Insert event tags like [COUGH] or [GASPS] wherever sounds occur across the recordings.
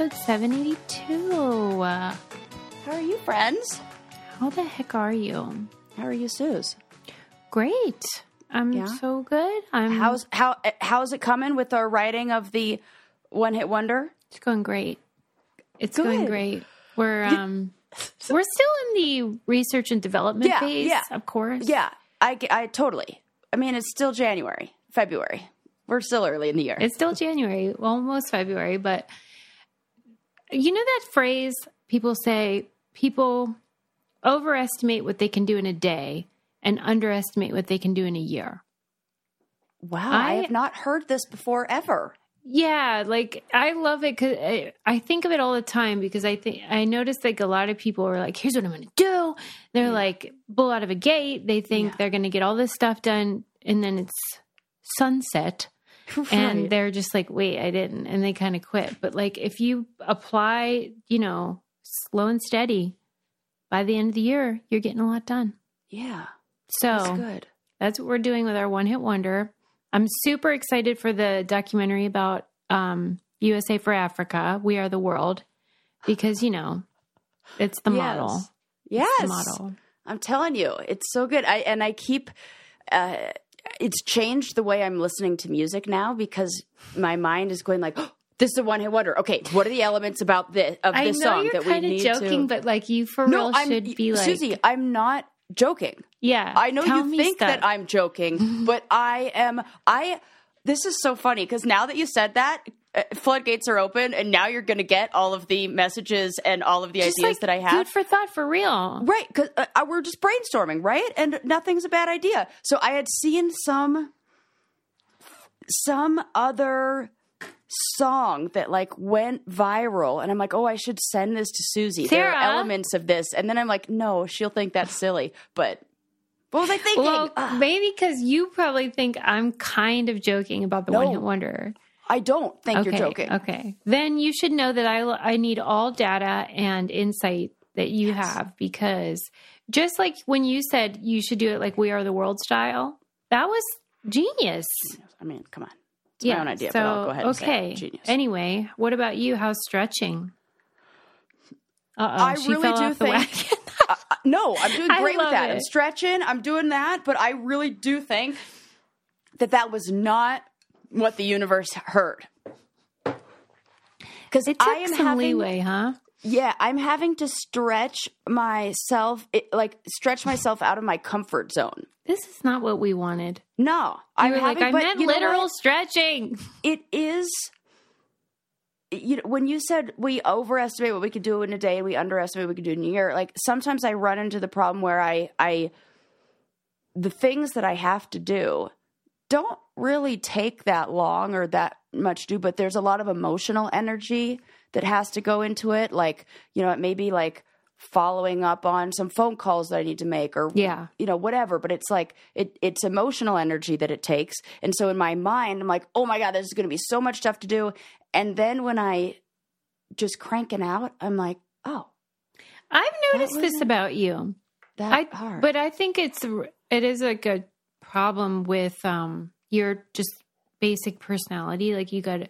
episode 782. Uh, How are you, friends? how the heck are you? How are you, Suze? Great. I'm Yeah? so good. I'm How's how how's it coming with our writing of the one hit wonder? it's going great. It's going great. We're um [LAUGHS] we're still in the research and development Yeah, phase, yeah. of course. Yeah, I, I totally. I mean, it's still January, February. We're still early in the year. It's still January, almost February, but you know that phrase people say people overestimate what they can do in a day and underestimate what they can do in a year. wow, I, I- have not heard this before ever. Yeah, like I love it because I, I think of it all the time because I think I noticed like a lot of people are like, "Here's what I'm going to do." They're like bull out of a gate. They think Yeah. they're going to get all this stuff done, and then it's sunset, and they're just like, "Wait, I didn't," and they kind of quit. But like if you apply, you know, slow and steady, by the end of the year, you're getting a lot done. yeah, So that's good. that's what we're doing with our one hit wonder. I'm super excited for the documentary about um, USA for Africa. We are the world because you know it's the Yes. model. Yes, The model. I'm telling you, it's so good. I and I keep. Uh, it's changed the way I'm listening to music now because my mind is going like, oh, [GASPS] "This is a one hit wonder." Okay, what are the elements about this of I this know song you're that we kind of need joking, to? but like you for no, real I'm should be like, Susie. I'm not joking. yeah. I know you think stuff. that I'm joking, but I am. I. This is so funny because now that you said that, floodgates are open, and now you're going to get all of the messages and all of the Just, ideas like, that I have. Food for thought for real. Right, because uh, uh, we're just brainstorming, right? And nothing's a bad idea. So I had seen some some other song that like went viral and I'm like, "Oh, I should send this to Susie. There are elements of this." And then I'm like, "No, she'll think that's silly." But what was I thinking? Well, Ugh, maybe because you probably think I'm kind of joking about the No. one hit wonder. I don't think okay, you're joking. Okay. Then you should know that I I need all data and insight that you Yes. have because just like when you said you should do it like we are the world style, that was genius. I mean, come on. It's my own idea, So but I'll go ahead and say okay. it. genius. Anyway, what about you? How's stretching? Uh oh, I she really fell do off the think- wagon. [LAUGHS] Uh, no, I'm doing [LAUGHS] great with that. I'm stretching, I'm doing that, but I really do think that that was not what the universe heard. Because it took I am some having, leeway, huh? yeah, I'm having to stretch myself, it, like stretch myself out of my comfort zone. This is not what we wanted. No, You I'm having, like, I meant literal stretching. it is you know when you said we overestimate what we could do in a day and we underestimate what we could do in a year like sometimes i run into the problem where i i the things that i have to do don't really take that long or that much do but there's a lot of emotional energy that has to go into it like you know it may be like following up on some phone calls that i need to make or Yeah. you know whatever but it's like it it's emotional energy that it takes and so in my mind i'm like oh my god there's going to be so much stuff to do and then when i just cranking out i'm like oh I've noticed this about you. that I, hard but I think it's it is like a problem with um your just basic personality. Like you got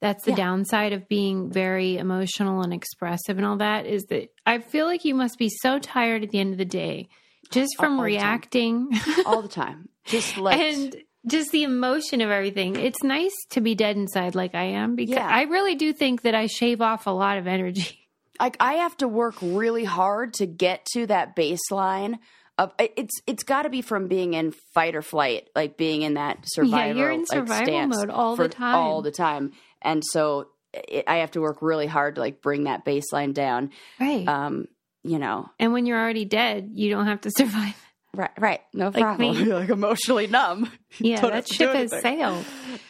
that's the Yeah. downside of being very emotional and expressive and all that is that I feel like you must be so tired at the end of the day just from all the time. reacting [LAUGHS] all the time just [LAUGHS] like and just the emotion of everything. It's nice to be dead inside like I am because Yeah. I really do think that I shave off a lot of energy. like I have to work really hard to get to that baseline of it's it's got to be from being in fight or flight, like being in that survival. Yeah, you're in survival stance mode all the time. all the time, and so it, I have to work really hard to like bring that baseline down. Right. Um, you know, and when you're already dead, you don't have to [LAUGHS] survive. right, right, no Like problem. me. You're [LAUGHS] like emotionally numb. [LAUGHS] Yeah, that have to do ship has sailed.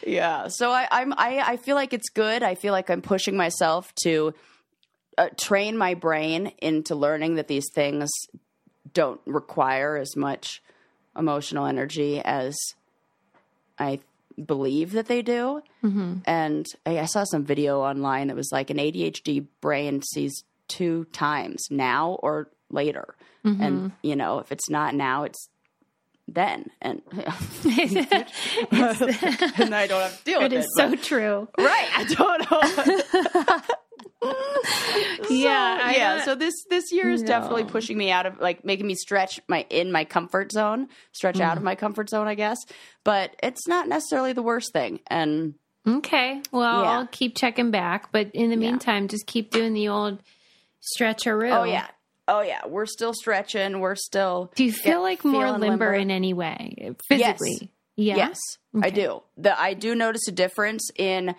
Yeah. So I, I'm I, I feel like it's good. I feel like I'm pushing myself to uh, train my brain into learning that these things don't require as much emotional energy as I believe that they do. Mm-hmm. And I, I saw some video online that was like an ADHD brain sees two times now or later. And you know, if it's not now, it's then, and [LAUGHS] [LAUGHS] [LAUGHS] and I don't have to deal It with is it. so true. Right. I don't know. [LAUGHS] Yeah, I yeah. So this this year is definitely pushing me out of like making me stretch my in my comfort zone, stretch out of Mm. my comfort zone, I guess. But it's not necessarily the worst thing. And Okay. Well, Yeah. I'll keep checking back, but in the Yeah. meantime, just keep doing the old stretcheroo. oh yeah, oh yeah, we're still stretching. We're still. Do you feel like more limber, limber. in any way physically? Yeah. Yes, I do. The I do notice a difference in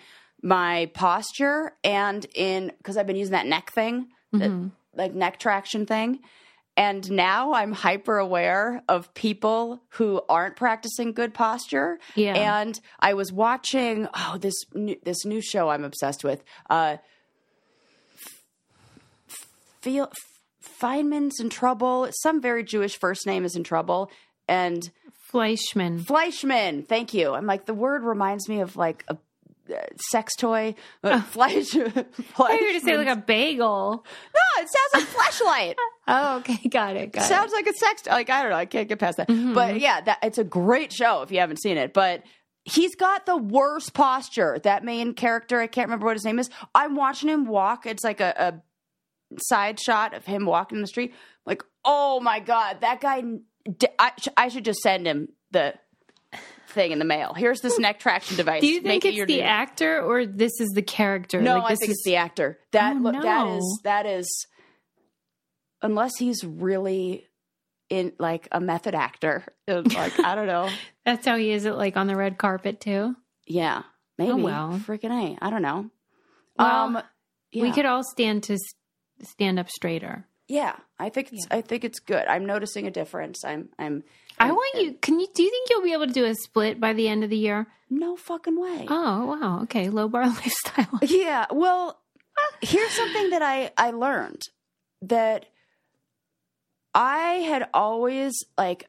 my posture and in because I've been using that neck thing, that, Mhm. like neck traction thing. And now I'm hyper aware of people who aren't practicing good posture. Yeah. And I was watching oh this new, this new show I'm obsessed with. Uh, Feel Feynman's in trouble. Some very Jewish first name is in trouble, and Fleishman. Fleishman. Thank you. I'm like the word reminds me of like a sex toy. Uh, Fleisch. [LAUGHS] I heard you say like a bagel. no, it sounds like flashlight. [LAUGHS] Oh, okay. Got it. Got sounds like a sex. Like I don't know. I can't get past that. Mm-hmm. But yeah, that it's a great show if you haven't seen it. But he's got the worst posture. That main character, I can't remember what his name is. I'm watching him walk. It's like a, a side shot of him walking in the street. Like, oh my god, that guy. I, I should just send him the thing in the mail. Here's this neck traction device. Do you think it it's your the actor or this is the character? No, Like, I this think is, it's the actor. That Oh, look, that no. is that is unless he's really in like a method actor. [LAUGHS] Like I don't know. [LAUGHS] That's how he is. It like on the red carpet too. Yeah, maybe. Oh, well. freaking a. I don't know. Well, um, yeah. We could all stand to stand up straighter. Yeah, I think it's. I think it's good. I'm noticing a difference. I'm. I'm. I want you. Can you? Do you think you'll be able to do a split by the end of the year? No fucking way. Oh wow. Okay. Low bar [LAUGHS] lifestyle. Yeah. Well, here's something that I I learned that I had always like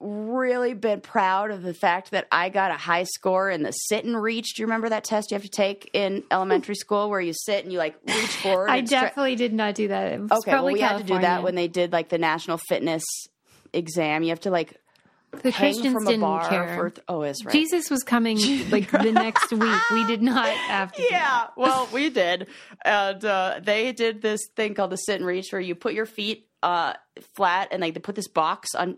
really been proud of the fact that I got a high score in the sit and reach. Do you remember that test you have to take in elementary [LAUGHS] school where you sit and you like reach forward? I definitely did not do that. Okay, well, we had to do that when they did like the national fitness exam. You have to like the Christians didn't care. for. Th- oh, is right. Jesus was coming [LAUGHS] like the next week. We did not have to. Yeah, [LAUGHS] well, we did, and uh, they did this thing called the sit and reach, where you put your feet uh, flat, and like they put this box on.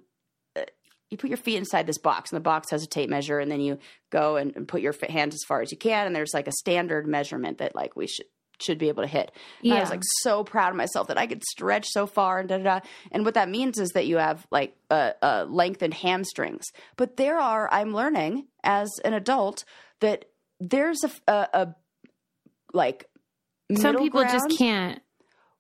Uh, you put your feet inside this box, and the box has a tape measure, and then you go and, and put your hands as far as you can, and there's like a standard measurement that like we should should be able to hit. And I was like so proud of myself that I could stretch so far and da da da. And what that means is that you have like uh, uh, lengthened hamstrings. But there are, I'm learning as an adult that there's a, a, a like Some people ground. just can't.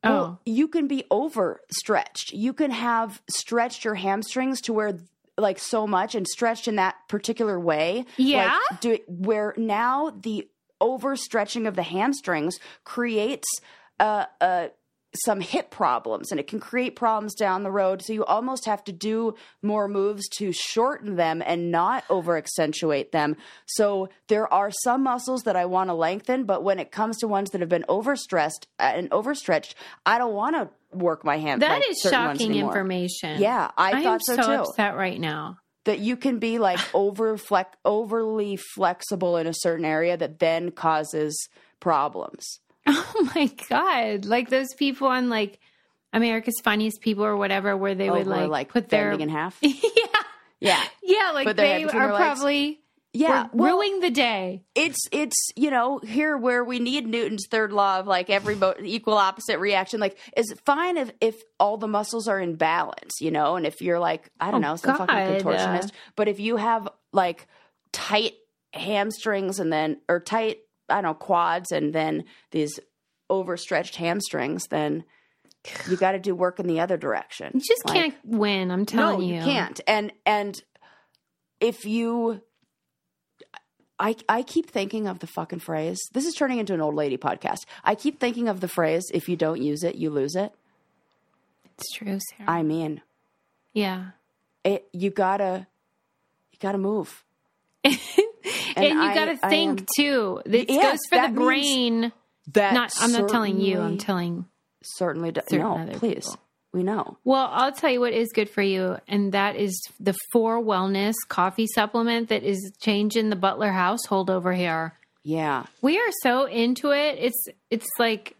Well, Oh, you can be overstretched. You can have stretched your hamstrings to where like so much and stretched in that particular way. Yeah? Like, do, where now the overstretching of the hamstrings creates uh, uh, some hip problems and it can create problems down the road. So you almost have to do more moves to shorten them and not over accentuate them. So there are some muscles that I want to lengthen, but when it comes to ones that have been overstressed uh, and overstretched, I don't want to work my hand. that is shocking information. Yeah, I, I thought am so, too upset right now. That you can be like [LAUGHS] over flex, overly flexible in a certain area that then causes problems. [LAUGHS] Oh my god! Like those people on like America's Funniest People or whatever, where they Oh, would like, like put their in half. [LAUGHS] yeah, Yeah, yeah, like they are probably yeah. Well, ruining the day. it's it's you know here where we need Newton's third law of like every mo- equal opposite reaction. Like, is fine if if all the muscles are in balance, you know, and if you're like I don't Oh, know some fucking God. contortionist, but if you have like tight hamstrings and then or tight I don't know quads and then these overstretched hamstrings, then you got to do work in the other direction. You just Like- can't win. I'm telling no, you, you can't. And and if you I I keep thinking of the fucking phrase. This is turning into an old lady podcast. I keep thinking of the phrase if you don't use it, you lose it. It's true, Sarah. I mean, yeah, it you got to you got to move. [LAUGHS] and, you I- got to think am- too. This Yes, goes for the brain. That Not, I'm not telling you. I'm telling. certainly do- certain no, please. people. We know. Well, I'll tell you what is good for you, and that is the Four Wellness coffee supplement that is changing the Butler household over here. Yeah. We are so into it. It's it's like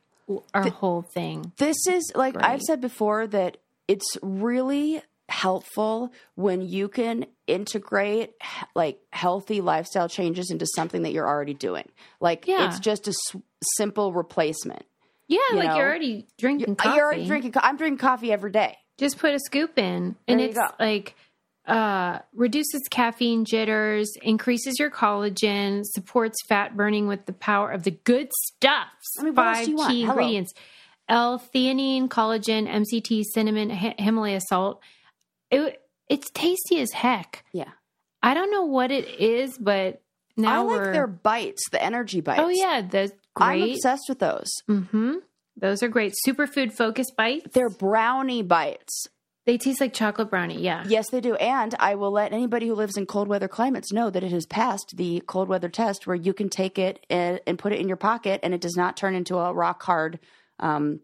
our whole thing. This is like Right. I've said before that it's really helpful when you can integrate like healthy lifestyle changes into something that you're already doing. Like Yeah. it's just a s- simple replacement. Yeah, You like know, you're already drinking coffee. You're already drinking. co- I'm drinking coffee every day. Just put a scoop in, and There it's like uh, reduces caffeine jitters, increases your collagen, supports fat burning with the power of the good stuffs. I mean, what else Five do you want? key ingredients: L-theanine, collagen, MCT, cinnamon, Hi- Himalaya salt. It, it's tasty as heck. Yeah. I don't know what it is, but now I like their bites, the energy bites. oh yeah, that's I'm obsessed with those. Mm-hmm. Those are great. Superfood focus bites. They're brownie bites. They taste like chocolate brownie. Yeah. Yes, they do. And I will let anybody who lives in cold weather climates know that it has passed the cold weather test where you can take it and, and put it in your pocket and it does not turn into a rock hard, um,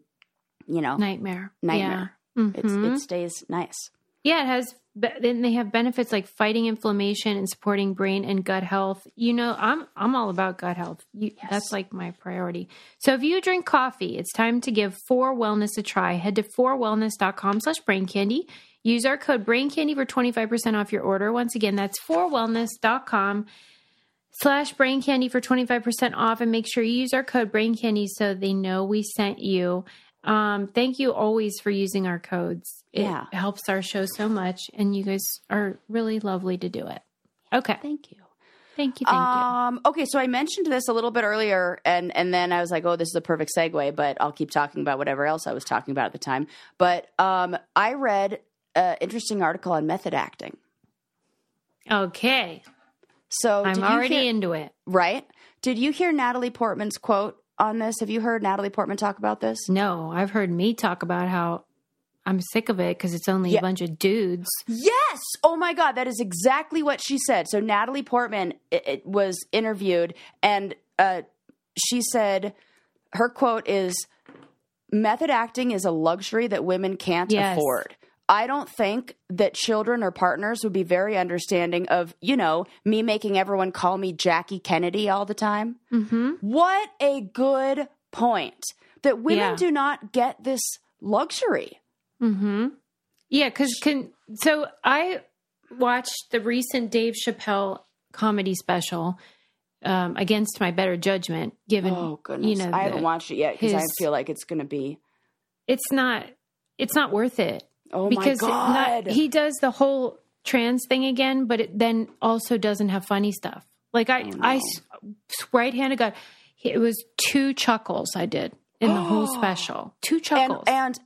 you know, Nightmare. Nightmare. Yeah. it's, Mhm. it stays nice. yeah, it has. Be- Then they have benefits like fighting inflammation and supporting brain and gut health. You know, I'm I'm all about gut health. You, That's like my priority. So if you drink coffee, it's time to give Four Wellness a try. Head to fourwellness.com slash brain candy. Use our code brain candy for 25% off your order. Once again, that's fourwellness.com slash brain candy for 25% off and make sure you use our code brain candy so they know we sent you um, thank you always for using our codes it Yeah. helps our show so much and you guys are really lovely to do it okay Thank you. thank you thank Um, okay, so I mentioned this a little bit earlier, and and then I was like, oh, this is a perfect segue, but I'll keep talking about whatever else I was talking about at the time. But um, I read an interesting article on method acting. okay So i'm already hear- into it right. Did you hear Natalie Portman's quote on this? Have you heard Natalie Portman talk about this? no i've heard me talk about how i'm sick of it because it's only Yeah. a bunch of dudes Yes. Oh my God, that is exactly what she said. So Natalie Portman it, it was interviewed, and uh, she said her quote is, "Method acting is a luxury that women can't Yes. afford." I don't think that children or partners would be very understanding of, you know, me making everyone call me Jackie Kennedy all the time. mm-hmm What a good point that women Yeah. do not get this luxury. Mm-hmm. Yeah, because can so I watched the recent Dave Chappelle comedy special um, against my better judgment. Given Oh goodness, you know, I haven't the- watched it yet because I feel like it's going to be. it's not it's not worth it Oh because my god! not, he does the whole trans thing again, but it then also doesn't have funny stuff. Like I, Oh, I right handed God, it was two chuckles I did in the whole [GASPS] special. Two and chuckles. and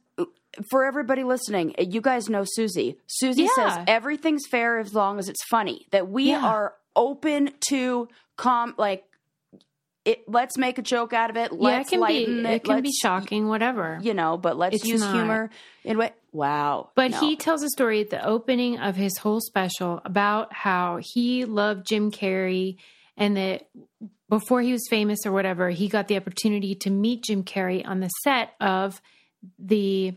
for everybody listening, uh, you guys know Susie. Susie Yeah. says everything's fair as long as it's funny. That we Yeah. are open to com like. It, let's make a joke out of it. yeah, it Let's can be lighten it can let's, shocking, whatever. You know, but let's It's use not. humor in what. Wow! But No. he tells a story at the opening of his whole special about how he loved Jim Carrey and that before he was famous or whatever, he got the opportunity to meet Jim Carrey on the set of the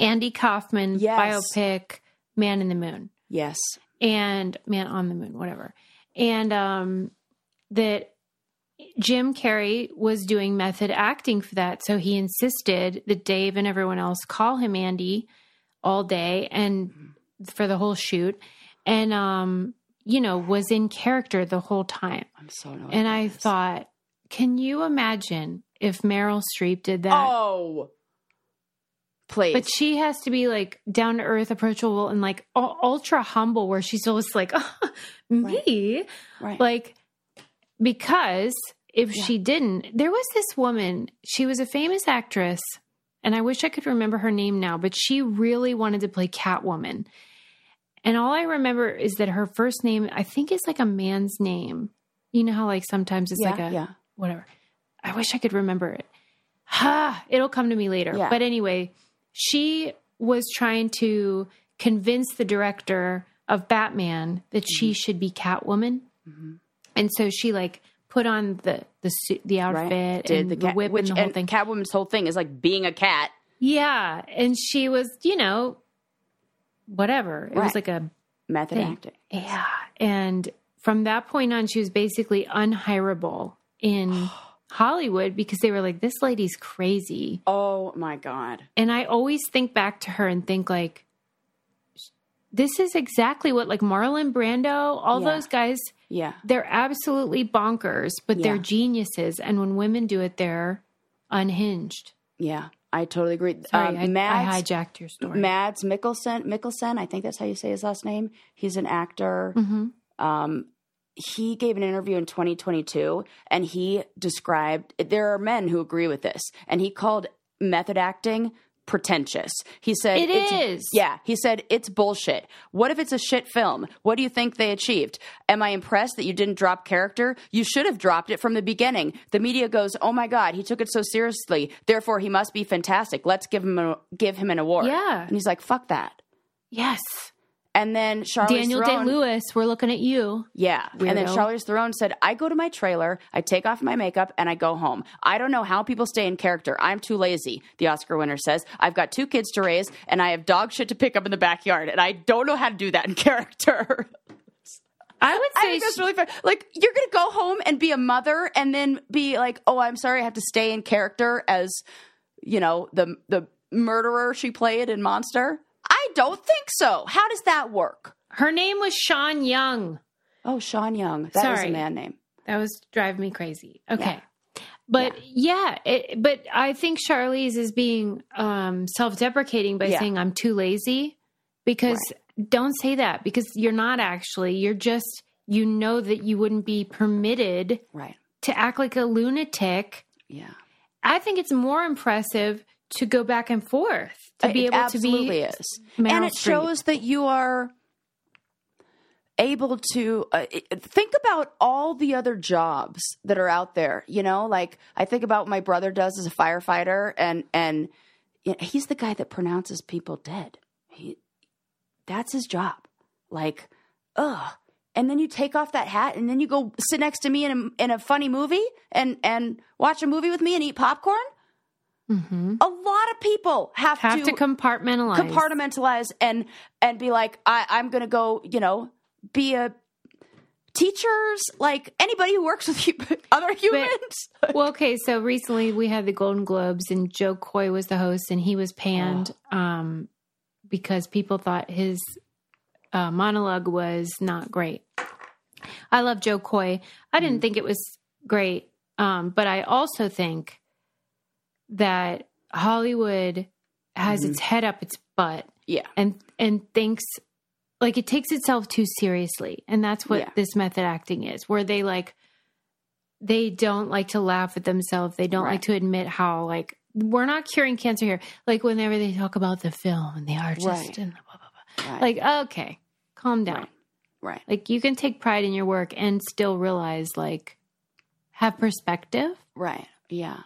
Andy Kaufman Yes. biopic Man in the Moon yes, and Man on the Moon, whatever. And um, that Jim Carrey was doing method acting for that. So he insisted that Dave and everyone else call him Andy all day and for the whole shoot. And, um, you know, was in character the whole time. I'm so annoyed. And I this. thought, can you imagine if Meryl Streep did that? oh, please, But she has to be like down to earth, approachable, and like u- ultra humble, where she's always like, oh, [LAUGHS] me, right? like because if she didn't, there was this woman. She was a famous actress, and I wish I could remember her name now, but she really wanted to play Catwoman. And all I remember is that her first name, I think, is like a man's name. You know how like sometimes it's yeah, like a yeah. whatever. I wish I could remember it. Ha! It'll come to me later. Yeah. But anyway, she was trying to convince the director of Batman that Mm-hmm. she should be Catwoman, and so she like put on the the suit, the outfit, Right. Did and the, the, whip, which, and the whole and thing. Catwoman's whole thing is like being a cat. yeah, and she was, you know, whatever. It Right. was like a Method thing. acting. Yeah. And from that point on, she was basically unhirable in [SIGHS] [SIGHS] Hollywood because they were like, this lady's crazy. Oh my god. And I always think back to her and think like, this is exactly what like Marlon Brando, all Yeah. those guys, Yeah. they're absolutely bonkers, but they're geniuses. And when women do it, they're unhinged. Yeah. I totally agree. Sorry, Um, I, I hijacked your story. Mads Mikkelsen, Mikkelsen, I think that's how you say his last name. He's an actor. hmm Um, he gave an interview in 2022 and he described there are men who agree with this and he called method acting pretentious. He said It it's- is. Yeah, he said it's bullshit. What if it's a shit film? What do you think they achieved? Am I impressed that you didn't drop character? You should have dropped it from the beginning. The media goes, "Oh my god, he took it so seriously. Therefore he must be fantastic. Let's give him a, give him an award." Yeah. And he's like, "Fuck that." Yes. And then Charlize Daniel Day Lewis, we're looking at you. yeah. And then Weirdo. Charlize Theron said, I go to my trailer, I take off my makeup, and I go home. I don't know how people stay in character. I'm too lazy, the Oscar winner says. I've got two kids to raise, and I have dog shit to pick up in the backyard, and I don't know how to do that in [LAUGHS] character. I would I say think that's really fair. Like, you're going to go home and be a mother and then be like, oh, I'm sorry, I have to stay in character as, you know, the, the murderer she played in Monster? I don't think so. How does that work? her name was Sean Young. Oh, Sean Young. That Sorry. a man name. That was driving me crazy. Okay. But yeah, it, but I think Charlize is being um, self-deprecating by Yeah. saying I'm too lazy because don't say that because you're not actually. You're just you know that you wouldn't be permitted Right. to act like a lunatic. Yeah. I think it's more impressive to go back and forth to be It able to be absolutely is. Meryl and it Streep. shows that you are able to uh, think about all the other jobs that are out there you know? Like i think about what my brother does as a firefighter and and you know, he's the guy that pronounces people dead. He that's his job. Like ugh. And then you take off that hat and then you go sit next to me in a, in a funny movie and and watch a movie with me and eat popcorn Mhm. a lot of people have, have to compartmentalize. compartmentalize and and be like I, i'm gonna go you know be a teachers like anybody who works with [LAUGHS] other humans well, okay, so recently we had the Golden Globes and Jo Koy was the host and he was panned Oh. um, because people thought his uh, monologue was not great. I love Jo Koy. I Mm. didn't think it was great, um, but I also think that Hollywood has Mm-hmm. its head up its butt yeah and and thinks like it takes itself too seriously and that's what Yeah. this method acting is where they like they don't like to laugh at themselves they don't Right. like to admit how like we're not curing cancer here like whenever they talk about the film and the artist Right. and blah, blah, blah. right like okay calm down Right. right like you can take pride in your work and still realize like have perspective right yeah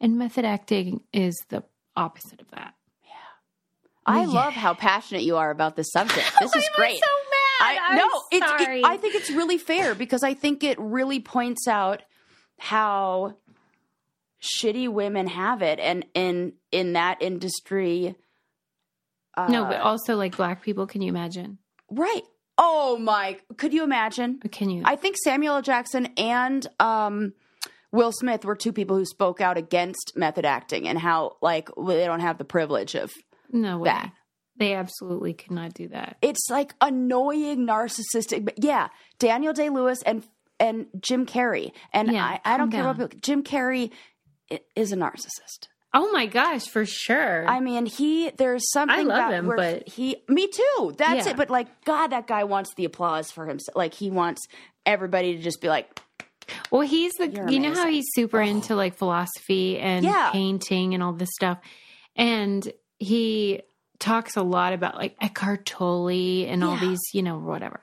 and method acting is the opposite of that Yeah. i Yeah. love how passionate you are about this subject [LAUGHS] this is great so mad I, no, it's. It, I think it's really fair because I think it really points out how shitty women have it, and in in that industry. Uh, no but also like black people can you imagine right. Oh my! Could you imagine? Can you I think Samuel L. Jackson and um, Will Smith were two people who spoke out against method acting and how like they don't have the privilege of. No way. that. They absolutely could not do that. It's like annoying, narcissistic. But yeah, Daniel Day Lewis and and Jim Carrey, and Yeah, I, I don't care down. about Jim Carrey is a narcissist. Oh my gosh, for sure. I mean, he there's something I love about him, but- he me too. That's Yeah. it. But like, God, that guy wants the applause for himself. Like he wants everybody to just be like, well, he's the You're you know how he's super into like philosophy and Yeah. painting and all this stuff. And he talks a lot about like Eckhart Tolle and all Yeah. these, you know, whatever.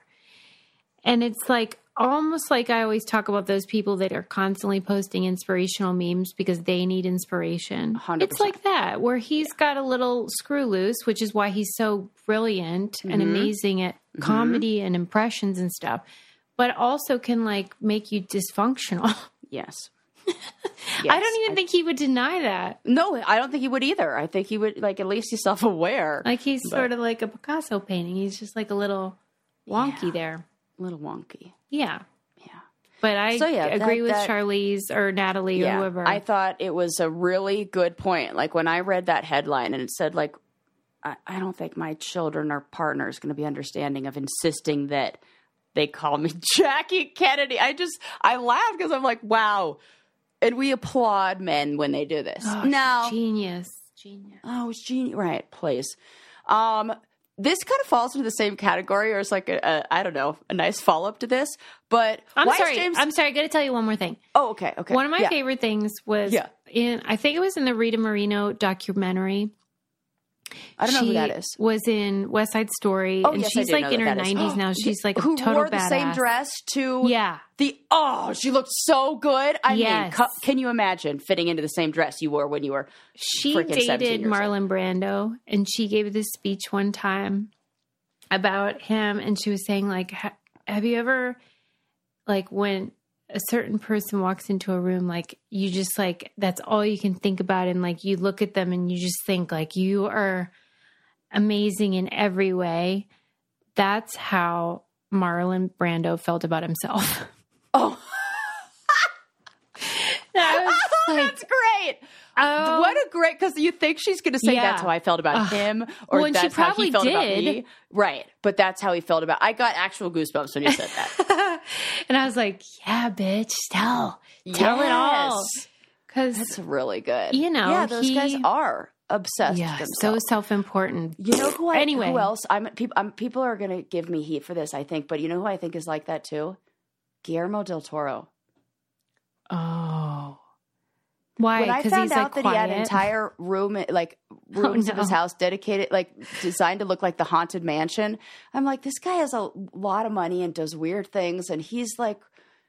And it's like almost like I always talk about those people that are constantly posting inspirational memes because they need inspiration. 100%. It's like that, where he's got a little screw loose, which is why he's so brilliant and Mm-hmm. amazing at comedy and impressions and stuff, but also can like make you dysfunctional. [LAUGHS] yes. I don't even think he would deny that. No, I don't think he would either. I think he would like at least he's self aware. Like he's sort of like a Picasso painting. He's just like a little wonky Yeah. there. a little wonky. Yeah. Yeah. But I So, yeah, agree that- with that- Charlize or Natalie or whoever. I thought it was a really good point. Like when I read that headline and it said like I, I don't think my children or partner is going to be understanding of insisting that they call me [LAUGHS] Jackie Kennedy. I just I laugh because I'm like, wow. And we applaud men when they do this. Oh, now, genius, genius. oh, it's genius. Right, please. Um, this kind of falls into the same category, or it's like a, a I don't know, a nice follow up to this. But I'm sorry. James? I'm sorry. I got to tell you one more thing. oh, okay, okay. One of my Yeah. favorite things was Yeah. in I think it was in the Rita Moreno documentary. I don't know who that is. Was in West Side Story, Oh, and yes, she's like in her nineties [GASPS] now. She's like a who total wore the badass. same dress to Yeah, the oh she looked so good i mean Yes. cu- can you imagine fitting into the same dress you wore when you were she freaking 17 dated years old. Marlon Brando, and she gave this speech one time about him, and she was saying like, "Have you ever like when?" A certain person walks into a room, like you just like that's all you can think about, and like you look at them and you just think like you are amazing in every way. That's how Marlon Brando felt about himself. oh [LAUGHS] [LAUGHS] was oh, like, that's great oh, what a great because you think she's going to say Yeah. that's how i felt about Ugh. him or Well, that's how probably he felt about me right but that's how he felt about i got actual goosebumps when you said that [LAUGHS] and I was like, yeah, bitch, tell, tell it all. Because, that's really good You know, yeah those he- guys are obsessed yeah, so self important. you know who I, Anyway. who else i'm people I'm, people are going to give me heat for this i think but you know who i think is like that too guillermo del toro Oh. Why? when I found out like that he had quiet. entire room, like [LAUGHS] rooms of his house dedicated, like designed to look like the haunted mansion, I'm like, this guy has a lot of money and does weird things, and he's like,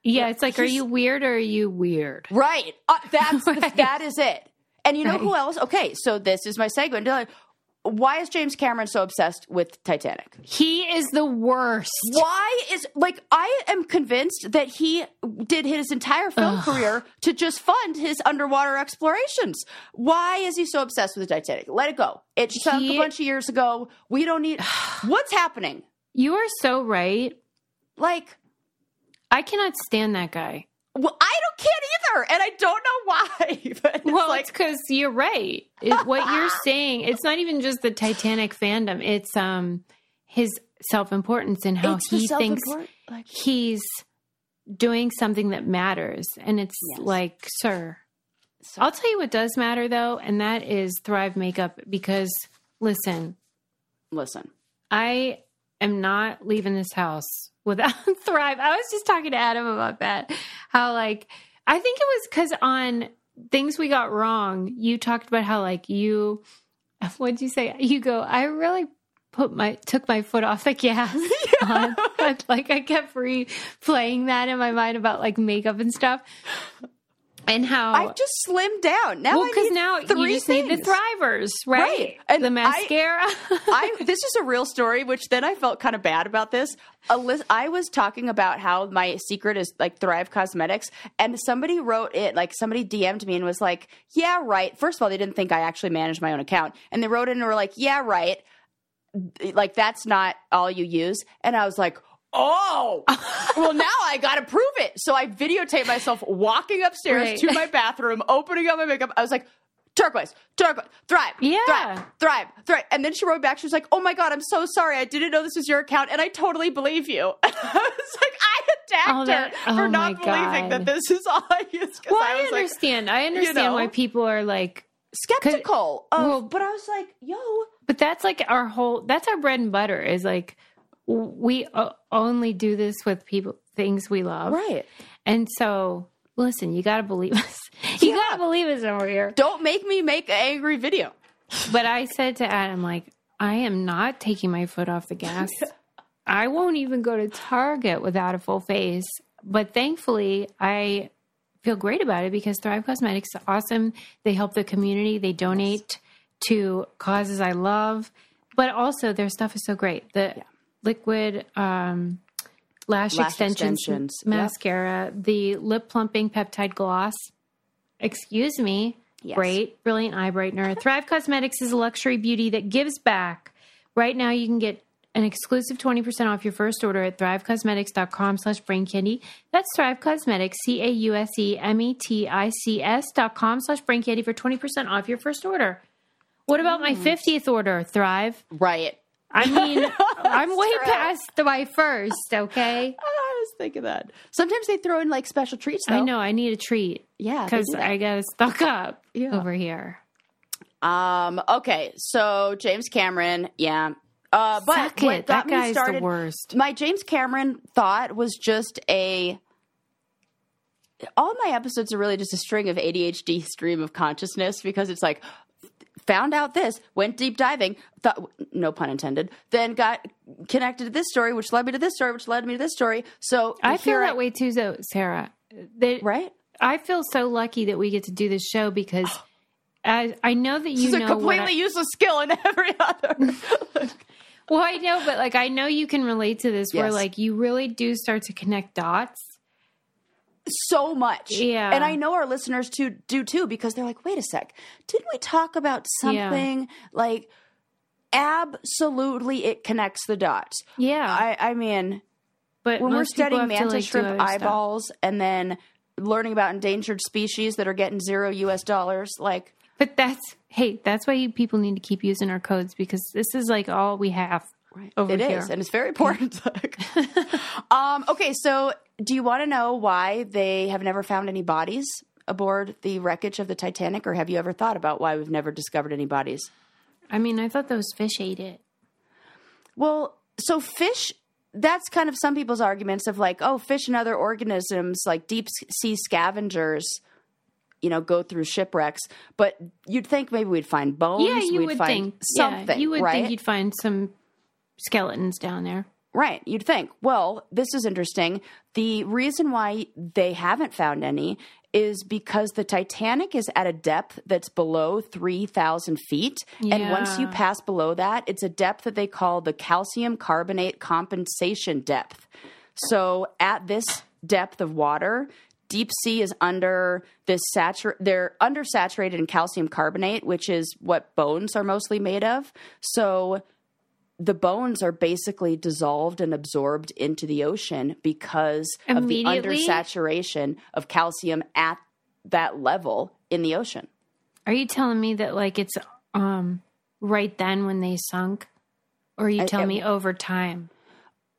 yeah, it's like, are you weird or are you weird? right, uh, that's [LAUGHS] Right. that is it. And you know Right. who else? Okay, so this is my segment. Like, Why is James Cameron so obsessed with Titanic? He is the worst. Why is like I am convinced that he did his entire film Ugh. career to just fund his underwater explorations. Why is he so obsessed with the Titanic? Let it go. It sunk He- a bunch of years ago. We don't need [SIGHS] what's happening. You are so right. Like, I cannot stand that guy. well, I can't either, and I don't know why. [LAUGHS] But Well, like it's because you're right. It, what you're [LAUGHS] saying, it's not even just the Titanic fandom. It's um his self importance and how he thinks Like, he's doing something that matters. And it's Yes. like, sir, so- I'll tell you what does matter though, and that is Thrive Makeup. Because listen, listen, I am not leaving this house without [LAUGHS] Thrive. I was just talking to Adam about that. How like I think it was because on things we got wrong, you talked about how like you [LAUGHS] what'd you say? You go, I really put my took my foot off the [LAUGHS] gas. [LAUGHS] on, like I kept replaying that in my mind about like makeup and stuff. And how I've just slimmed down now. because need now three you just need the thrivers, right? Right. And the I- mascara. [LAUGHS] I this is a real story, which then I felt kind of bad about this. Alyssa, I was talking about how my secret is like Thrive Causemetics, and somebody wrote it like somebody DM'd me and was like, "Yeah, right." First of all, they didn't think I actually managed my own account, and they wrote in and were like, "Yeah, right." Like that's not all you use, and I was like. Oh, [LAUGHS] well, now I got to prove it. So I videotaped myself walking upstairs Right. to my bathroom, opening up my makeup. I was like, turquoise, turquoise, thrive, Yeah. thrive, thrive, thrive. And then she wrote back. She was like, "Oh my god, I'm so sorry. I didn't know this was your account, and I totally believe you." [LAUGHS] I was like, I attacked Oh, that- her for oh not believing God. that this is all I use. 'cause well, I I, was like understand. I understand know? why people are like, skeptical. Of, well- but I was like, "Yo, but that's like our whole. That's our bread and butter. Is like w- we uh, only do this with people things we love, right? And so, listen, you got to believe us. [LAUGHS] You Yeah. got to believe us over here. Don't make me make an angry video." But I said to Adam, like, I am not taking my foot off the gas. [LAUGHS] I won't even go to Target without a full face. But thankfully, I feel great about it because Thrive Causemetics is awesome. They help the community, they donate to causes I love, but also their stuff is so great. The liquid um, lash, Lash extensions, extensions, yep. mascara, the lip plumping peptide gloss. Excuse me. Yes. Great, brilliant eye brightener. [LAUGHS] Thrive Causemetics is a luxury beauty that gives back. Right now, you can get an exclusive 20% off your first order at thrivecausemetics.com slash brain candy. That's Thrive Causemetics, C A U S E M E T I C S dot com slash brain candy for 20% off your first order. What about my 50th order, Thrive? Right. I mean, [LAUGHS] I'm way true. past the my first, okay? [LAUGHS] I was thinking that. Sometimes they throw in like special treats. Though. I know I need a treat Yeah. because. I got stuck up Yeah. over here. Um. Okay. So James Cameron. Yeah. Uh. But Suck what it. got That me guy's started, the worst. My James Cameron thought was just a. All my episodes are really just a string of ADHD stream of consciousness because it's like found out this, went deep diving, thought no pun intended, then got connected to this story, which led me to this story, which led me to this story. So I feel that way too, though, Sarah. They, right? I feel so lucky that we get to do this show because [GASPS] I, I know that you It's a know completely I, useless skill in every [LAUGHS] other. well, I know, but like I know you can relate to this where like you really do start to connect dots. So much. Yeah. And I know our listeners too do too because they're like, wait a sec, didn't we talk about Yeah. something like absolutely it connects the dots? Yeah, I, I mean, but when we're studying mantis like, shrimp other stuff. eyeballs and then learning about endangered species that are getting zero US dollars, like But that's hey, that's why you people need to keep using our codes because this is like all we have Right. over It is, here. and it's very important. [LAUGHS] um, okay, so do you want to know why they have never found any bodies aboard the wreckage of the Titanic, or have you ever thought about why we've never discovered any bodies? I mean, I thought those fish ate it. Well, so fish. That's kind of some people's arguments of like, oh, fish and other organisms like deep sea scavengers, you know, go through shipwrecks. But you'd think maybe we'd find bones. Yeah, you we'd would find think something. Yeah, you would right? think you'd find some skeletons down there. Right. You'd think, well, this is interesting. The reason why they haven't found any is because the Titanic is at a depth that's below 3,000 feet. And once you pass below that, it's a depth that they call the calcium carbonate compensation depth. So at this depth of water, deep sea is under this satur they're undersaturated in calcium carbonate, which is what bones are mostly made of. So the bones are basically dissolved and absorbed into the ocean because of the undersaturation of calcium at that level in the ocean. Are you telling me that like it's um right then when they sunk, or are you telling me over time?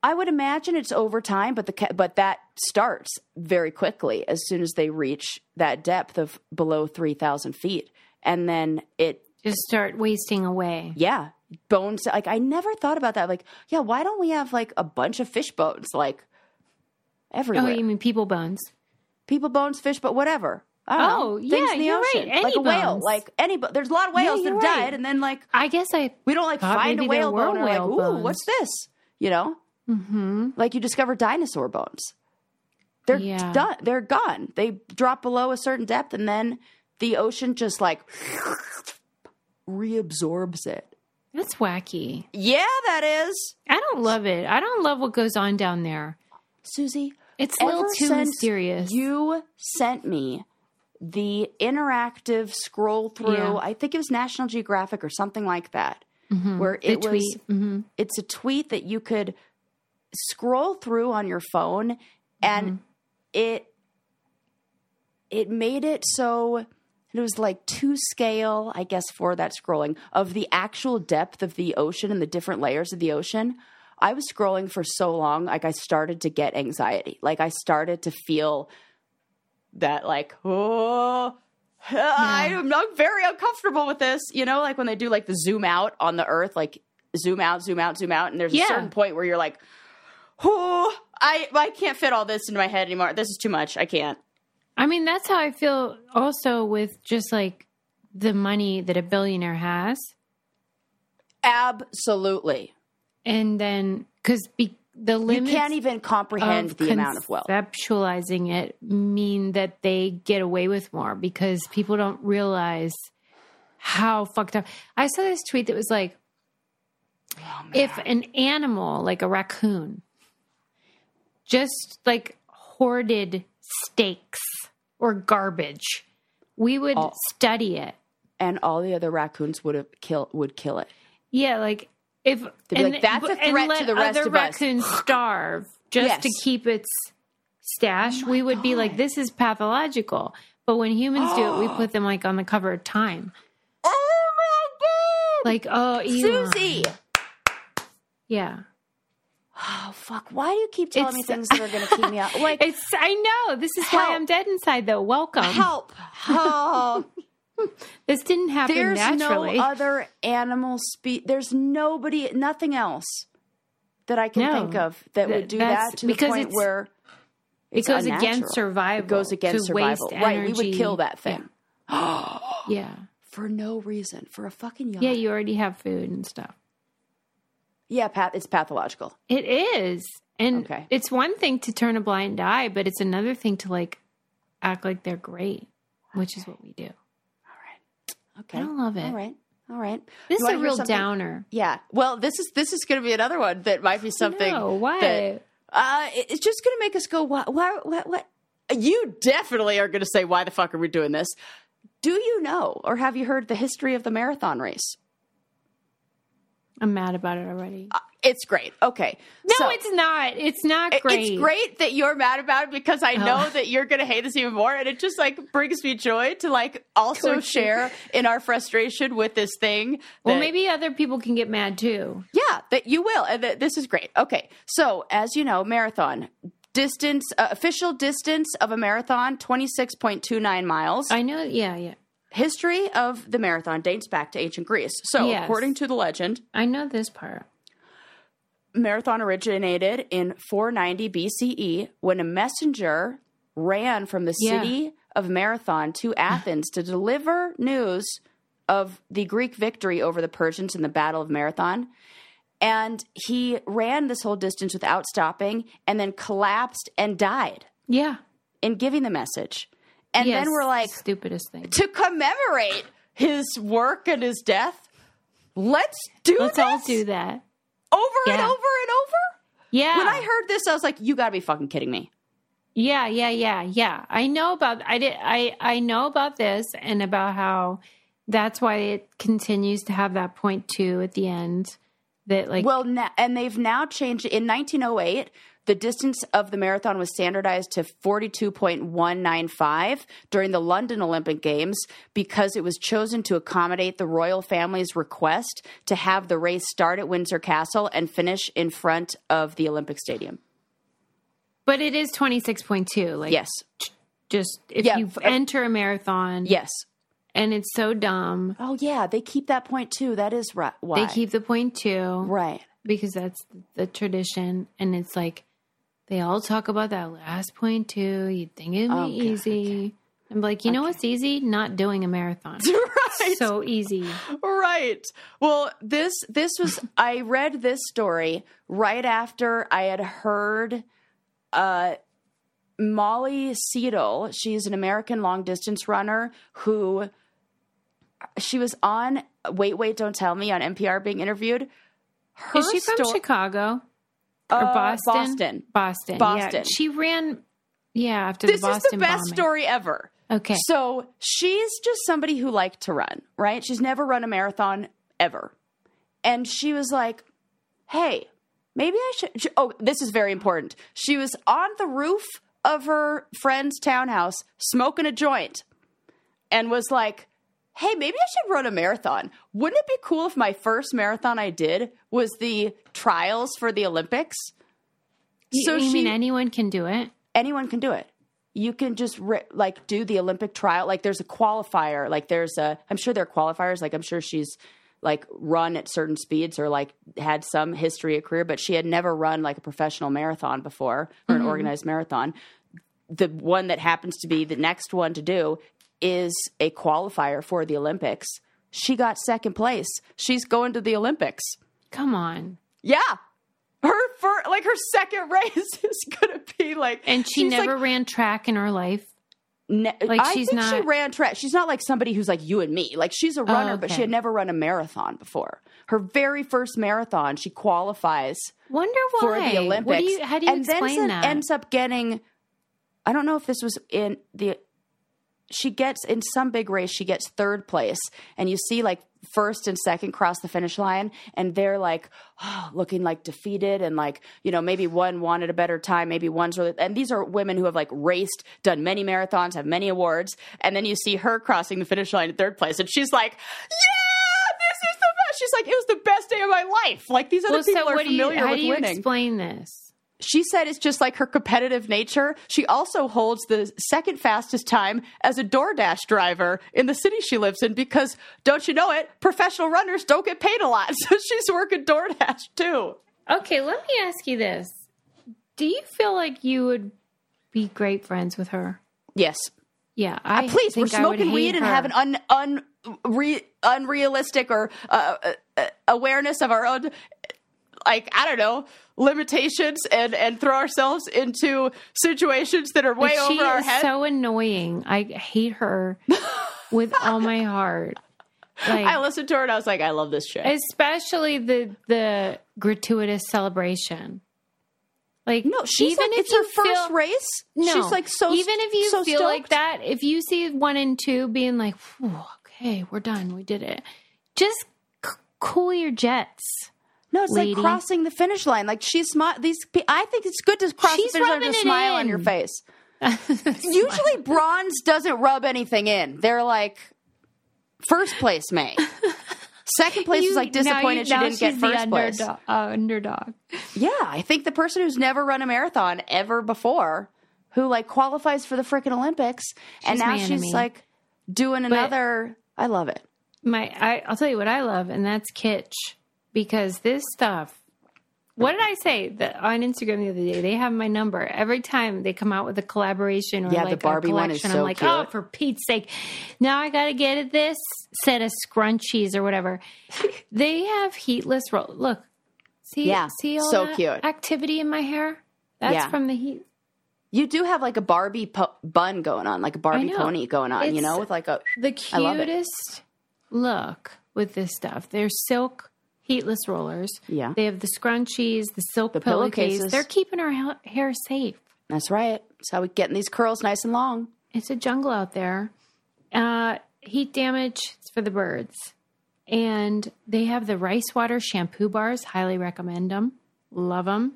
I would imagine it's over time, but the but that starts very quickly as soon as they reach that depth of below three thousand feet, and then it Just start wasting away. yeah bones like I never thought about that like yeah why don't we have like a bunch of fish bones like everywhere? Oh, you mean people bones? people bones fish but whatever I don't Oh, know. yeah, Things in the you're ocean. right. Any like a whale like any but there's a lot of Yeah, whales that have right. died and then like I guess I. we don't like find a whale bone and we're like ooh bones. what's this you know hmm like you discover dinosaur bones. They're Yeah. done. They're gone. They drop below a certain depth, and then the ocean just like reabsorbs it. That's wacky. Yeah, that is I don't love it. I don't love what goes on down there. Susie. It's a little too mysterious. You sent me the interactive scroll through. Yeah. I think it was National Geographic or something like that, Mhm. where The it was. tweet. hmm It's a tweet that you could scroll through on your phone and Mm-hmm. it it made it so it was like to scale i guess for that scrolling of the actual depth of the ocean and the different layers of the ocean i was scrolling for so long like i started to get anxiety. Like i started to feel that like oh ah, I'm, I'm very uncomfortable with this. You know like when they do like the zoom out on the earth like zoom out zoom out zoom out and there's Yeah. a certain point where you're like oh i i can't fit all this into my head anymore. This is too much. I can't I mean, that's how I feel also with just like the money that a billionaire has. absolutely And then, because be, the you can't even comprehend the amount of wealth conceptualizing it mean that they get away with more because people don't realize how fucked up. I saw this tweet that was like, Oh, if an animal like a raccoon just like hoarded steaks or garbage, we would Oh. study it. and all the other raccoons would have kill would kill it Yeah, like if be like, "That's a and threat let to the rest other of us." raccoons [GASPS] starve just to keep its stash, oh we would be like, this is pathological. But when humans do it, we put [GASPS] them like on the cover of Time. Oh my god! Like, oh, Elon. Susie. Yeah. Oh fuck! Why do you keep telling me things that are going to keep me out? [LAUGHS] Like It's I know. This is why I'm dead inside though. Welcome. help! Oh, [LAUGHS] This didn't happen there's naturally. no other animal spe There's nobody, nothing else that I can No. think of that Th- would do that to the because point it's- where it goes against unnatural. survival. It goes against survival. Right? We would kill that thing [GASPS] Yeah. for no reason, for a fucking yacht. Yeah, you already have food and stuff. Yeah, Pat. It's pathological. It is. And Okay. it's one thing to turn a blind eye, but it's another thing to like act like they're great, which is what we do. All right. Okay. I don't love it. All right. All right. This is a real something? downer. Yeah. Well, this is this is going to be another one that might be something. No, why? that- uh, it's just going to make us go. Why? What? What? What? You definitely are going to say, "Why the fuck are we doing this?" Do you know, or have you heard the history of the marathon race? I'm mad about it already. Uh, It's great. Okay. No, So- it's not. It's not great. It's great that you're mad about it because I know Oh. that you're going to hate this even more, and it just like brings me joy to like also Torture. share in our frustration with this thing. Well, maybe other people can get mad too. Yeah, that you will, and that this is great. Okay, so as you know, marathon distance, uh, official distance of a marathon, twenty six point two nine miles. I know. Yeah, yeah. History of the marathon dates back to ancient Greece. So, Yes. according to the legend, I know this part. marathon originated in 490 BCE when a messenger ran from the Yeah. city of Marathon to [LAUGHS] Athens to deliver news of the Greek victory over the Persians in the Battle of Marathon. And he ran this whole distance without stopping and then collapsed and died Yeah. in giving the message. And Yes, then we're like, stupidest thing. to commemorate his work and his death, let's do Let's this all do that. over and over and over. Yeah. When I heard this, I was like, "You got to be fucking kidding me!" Yeah, yeah, yeah, yeah. I know about I did I I know about this and about how that's why it continues to have that point two at the end that like Well, na- and they've now changed it. in 1908. The distance of the marathon was standardized to 42.195 during the London Olympic Games because it was chosen to accommodate the royal family's request to have the race start at Windsor Castle and finish in front of the Olympic Stadium. but it is 26.2 like Yes. just if Yeah, you enter a marathon Yes. and it's so dumb Oh, yeah. They keep that point too. That is right. Why? they keep the point two right. because that's the tradition and it's like they all talk about that last point too. you'd think it'd be Okay, easy i'm like you know what's easy not doing a marathon [LAUGHS] right. so easy Right. Well, this this was [LAUGHS] I read this story right after I had heard uh Molly Seidel, she's an American long distance runner who she was on Wait Wait Don't Tell Me on NPR being interviewed. Her is she from sto- chicago or Uh, boston Boston. boston Boston. yeah. she ran yeah after This the is the best bombing. story ever. okay So she's just somebody who liked to run, right? She's never run a marathon ever. And she was like, hey, maybe I should. oh, this is very important. She was on the roof of her friend's townhouse smoking a joint and was like, hey, maybe I should run a marathon. Wouldn't it be cool if my first marathon I did was the trials for the Olympics? you, so you she- mean anyone can do it anyone can do it. You can just ri like do the Olympic trial. Like there's a qualifier. Like there's a. I'm sure there are qualifiers. Like I'm sure she's like run at certain speeds or like had some history of career, but she had never run like a professional marathon before or an mm-hmm. organized marathon. The one that happens to be the next one to do is a qualifier for the Olympics. She got second place. She's going to the Olympics. come on Yeah. Her for like her second [LAUGHS] race is gonna be like and she she's, like, never ran track in her life Ne- Like, I she's think she ran track. She's not like somebody who's like you and me. Like she's a oh, runner, but she had never run a marathon before. Her very first marathon, she qualifies wonder why for the Olympics. What do you, how do you and explain then that ends up getting. I don't know if this was in the. She gets in some big race, she gets third place, and you see like first and second cross the finish line, and they're like oh, looking like defeated, and like you know maybe one wanted a better time, maybe one's really, and these are women who have like raced, done many marathons, have many awards, and then you see her crossing the finish line in third place, and she's like, yeah, this is the best. She's like, it was the best day of my life. Like these other Well, people so are do you, familiar how with do you winning explain this? She said it's just like her competitive nature. She also holds the second fastest time as a DoorDash driver in the city she lives in because, don't you know it, professional runners don't get paid a lot. [LAUGHS] So she's working DoorDash too. Okay, let me ask you this. Do you feel like you would be great friends with her? Yes. Yeah, I Uh, Please, we're think I would smoking weed and her. having un, un, re, unrealistic or uh, uh, uh, awareness of our own, like, I don't know, limitations and, and throw ourselves into situations that are way Like, she over our is head. so annoying. I hate her with all my heart. Like, I listened to her and I was like, I love this chick. especially the the gratuitous celebration. Like No, she's even like, if it's her you first race. No, she's like so. Even if you so feel like that, if you see one and two being like, okay, we're done, we did it, just c- cool your jets. No, it's lady. like crossing the finish line. Like she's smart. These, I think it's good to cross She's the finish line with a smile on your face. [LAUGHS] Usually, bronze doesn't rub anything in. They're like first place may. Second place is like now you- disappointed she didn't get she's the first place. underdog, uh, underdog. Yeah, I think the person who's never run a marathon ever before, who like qualifies for the freaking Olympics, and now she's enemy. like doing another. I love it. My, I, I'll tell you what I love, and that's kitsch because this stuff. What did I say that on Instagram the other day? They have my number every time they come out with a collaboration or Yeah, the like Barbie a one collection. is so I'm like, cute. oh, for Pete's sake! Now I got to get at this set of scrunchies or whatever. [LAUGHS] they have heatless roll. Look, see, Yeah, see all so cute. activity in my hair. That's Yeah. from the heat. You do have like a Barbie po- bun going on, like a Barbie pony going on, you know, with like a the I love it. cutest look with this stuff. They're silk heatless rollers. Yeah. They have the scrunchies, the silk The pillowcases. pillowcases. They're keeping our ha- hair safe. That's right. That's how we getting these curls nice and long. It's a jungle out there. Uh, heat damage it's for the birds. And they have the rice water shampoo bars. Highly recommend them. Love them.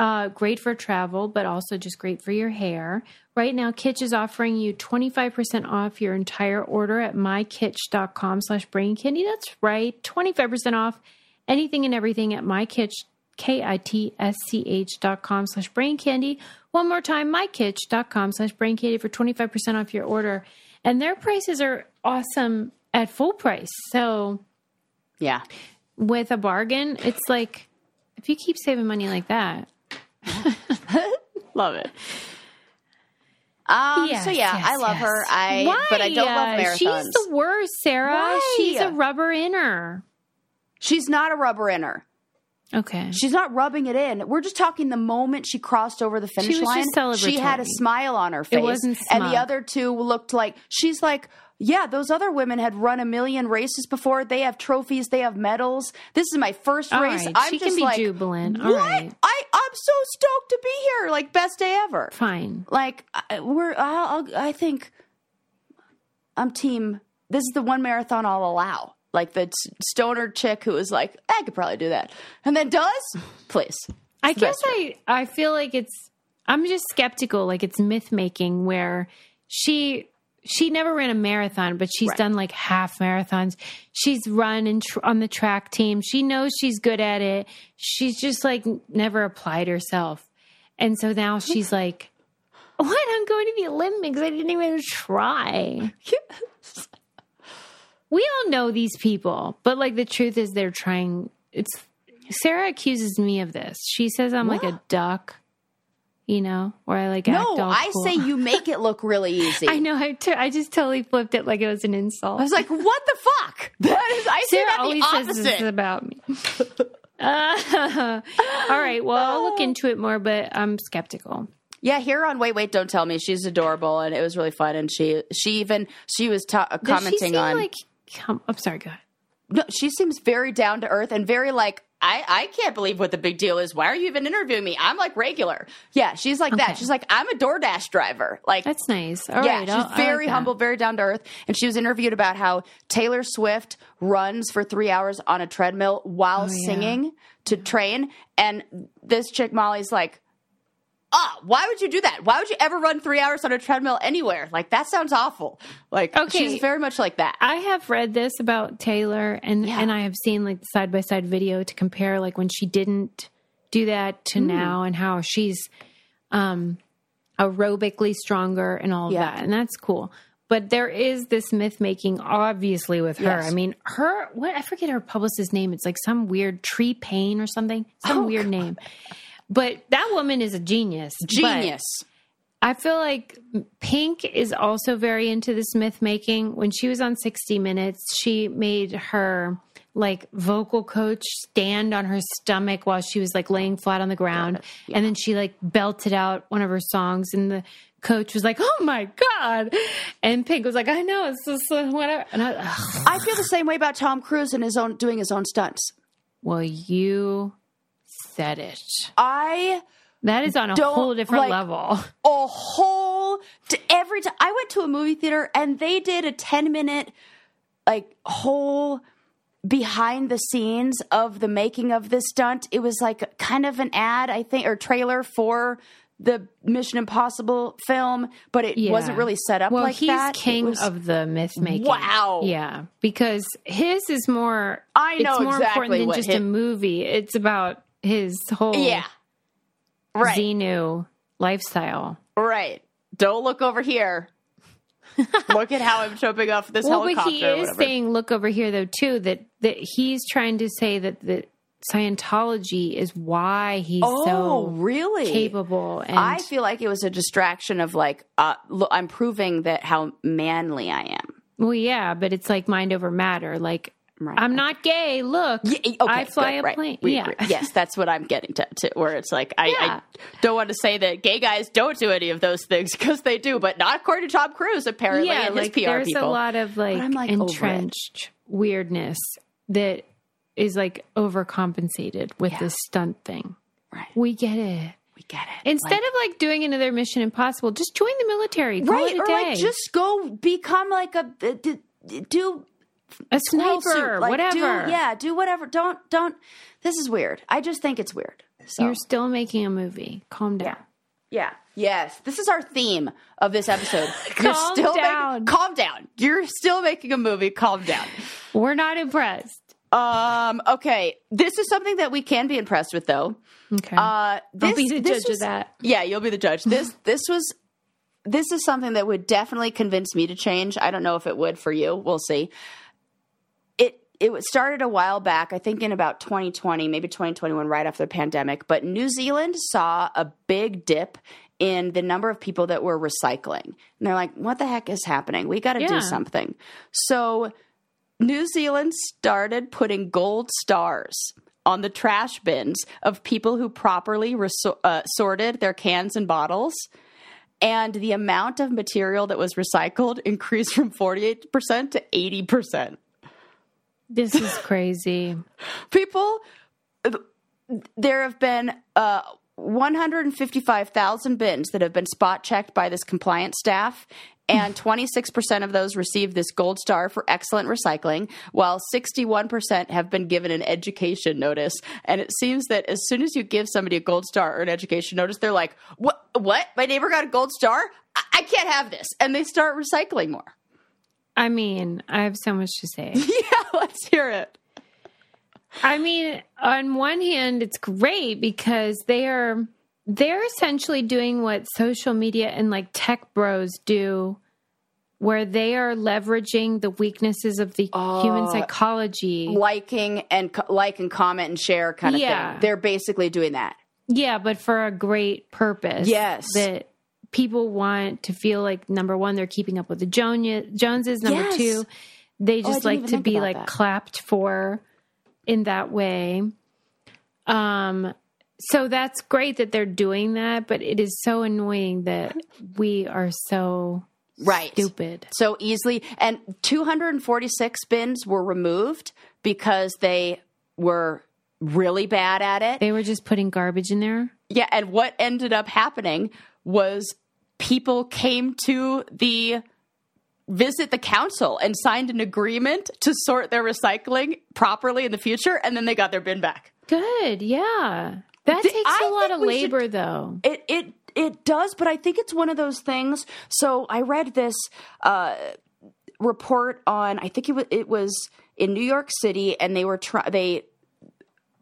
Uh, great for travel, but also just great for your hair. Right now, Kitsch is offering you 25% off your entire order at mykitsch.com slash brain candy. That's right. 25% off anything and everything at mykitsch, K-I-T-S-C-H dot com slash brain candy. One more time, mykitsch.com slash brain candy for 25% off your order. And their prices are awesome at full price. So Yeah. with a bargain, it's like, if you keep saving money like that, [LAUGHS] Love it. Um, Yes, so yeah, yes, I love yes. her. I Why? but I don't love marathons. She's the worst, Sarah. Why? She's a rubber inner. She's not a rubber inner. Okay. She's not rubbing it in. We're just talking the moment she crossed over the finish was line. she had a smile on her face. wasn't and the other two looked like she's like, yeah, those other women had run a million races before. They have trophies, they have medals. This is my first All race. right, I'm she just can be like, jubilant. What? All right. I I'm so stoked to be here. Like best day ever. Fine. Like I- we're I'll, I'll, I think I'm team. This is the one marathon I'll allow. Like the stoner chick who was like, I could probably do that, and then does. Please, I guess I, I feel like it's, I'm just skeptical. Like it's myth making where she, she never ran a marathon, but she's Right. done like half marathons. She's run in tr- on the track team. She knows she's good at it. She's just like never applied herself. And so now she's like, what? I'm going to the Olympics. I didn't even try. we all know these people, but like the truth is they're trying. It's Sarah accuses me of this. She says I'm like a duck, you know, where I like no. I cool. say you make it look really [LAUGHS] easy. I know. I t- I just totally flipped it like it was an insult. I was like, what the fuck? [LAUGHS] That is. I say Sarah always says this is about me. Uh, [LAUGHS] all right. Well, I'll look into it more, but I'm skeptical. Yeah, here on Wait Wait Don't Tell Me, she's adorable, and it was really fun. And she she even she was ta- commenting on. like? Come, I'm sorry. Go ahead. No, she seems very down to earth and very like I, I can't believe what the big deal is. Why are you even interviewing me? I'm like regular. Yeah, she's like Okay. that. She's like, I'm a DoorDash driver. Like, That's nice. All yeah, right, she's I'll- like very that. humble, very down to earth. And she was interviewed about how Taylor Swift runs for three hours on a treadmill while Oh, yeah. singing to train. And this chick, Molly's like, ah, why would you do that? Why would you ever run three hours on a treadmill anywhere? Like, that sounds awful. Like, Okay. she's very much like that. I have read this about Taylor, and Yeah. and I have seen like the side by side video to compare like when she didn't do that to now, and how she's um aerobically stronger and all of Yeah. that, and that's cool. But there is this myth making, obviously, with her. Yes. I mean, her what I forget her publicist's name. It's like some weird Tree Paine or something, some Oh, weird name. [LAUGHS] But that woman is a genius. Genius. I feel like Pink is also very into this myth making. When she was on 60 Minutes, she made her like vocal coach stand on her stomach while she was like laying flat on the ground. And then she like belted out one of her songs and the coach was like, "Oh my god." And Pink was like, "I know, it's just uh, whatever." And I ugh. I feel the same way about Tom Cruise and his own doing his own stunts. well, you said it. I That is on a whole different like- level. [LAUGHS] a whole to every time I went to a movie theater and they did a 10 minute like whole behind the scenes of the making of this stunt. It was like kind of an ad, I think, or trailer for the Mission Impossible film, but it Yeah. wasn't really set up well, like he's that. King was- of the myth making. Wow. Yeah, because his is more. I know it's more exactly important than just a movie. It's about his whole Yeah. Right. Xenu lifestyle. Right. Don't look over here. [LAUGHS] look at how I'm jumping off this Well, but he is saying, look over here though too. That that he's trying to say that the Scientology is why he's oh, so really? capable. And I feel like it was a distraction of like, uh, look, I'm proving that how manly I am. well, yeah, but it's like mind over matter. Like Right. I'm not gay. Look, Yeah, okay, I fly good, a right. plane. We yeah. agree. yes, that's what I'm getting to, to where it's like I, Yeah. I don't want to say that gay guys don't do any of those things [LAUGHS] because they do, but not according to Tom Cruise apparently yeah, like there's people. a lot of like, I'm, like, entrenched weirdness that is like overcompensated with this stunt thing. Right. We get it. We get it. Instead of like doing another Mission Impossible, just join the military. Call right or day. like just go become like a do a sniper, suit. Like, whatever. Do, yeah, do whatever. Don't don't. This is weird. I just think it's weird. So You're still making a movie. Calm down. yeah. Yes, this is our theme of this episode. [LAUGHS] You're Calm still making- down. calm down. You're still making a movie. Calm down. We're not impressed. Um. Okay. This is something that we can be impressed with, though. Okay. Uh, this, I'll be the judge was- of that. Yeah, you'll be the judge. This [LAUGHS] this was this is something that would definitely convince me to change. I don't know if it would for you. We'll see. It started a while back, I think in about 2020, maybe 2021, right after the pandemic. But New Zealand saw a big dip in the number of people that were recycling, and they're like, "What the heck is happening? We got to Yeah. do something." So New Zealand started putting gold stars on the trash bins of people who properly resor- uh, sorted their cans and bottles. And the amount of material that was recycled [LAUGHS] increased from 48% to 80%. This is crazy. [LAUGHS] People, there have been uh, 155,000 bins that have been spot checked by this compliance staff, and [SIGHS] 26% of those received this gold star for excellent recycling, while 61% have been given an education notice. And it seems that as soon as you give somebody a gold star or an education notice, they're like, "What? What? My neighbor got a gold star? I, I can't have this," and they start recycling more. I mean, I have so much to say. [LAUGHS] yeah, let's hear it. I mean, on one hand, it's great because they are they're essentially doing what social media and like tech bros do, where they are leveraging the weaknesses of the oh, human psychology. Liking and like and comment and share kind of Yeah. thing. They're basically doing that. Yeah, but for a great purpose. Yes. That people want to feel like number one, they're keeping up with the Joneses. Number Yes. two, they Oh, just didn't like to be like that. clapped for in that way. Um so that's great that they're doing that, but it is so annoying that we are so Right. stupid. So easily. And 246 bins were removed because they were really bad at it. They were just putting garbage in there. Yeah, and what ended up happening was people came to the visit the council and signed an agreement to sort their recycling properly in the future and then they got their bin back. Good. Yeah. That Th- takes I a lot of we should- labor, though. It it it does, but I think it's one of those things. So I read this uh, report on. I think it was it was in New York City, and they were try they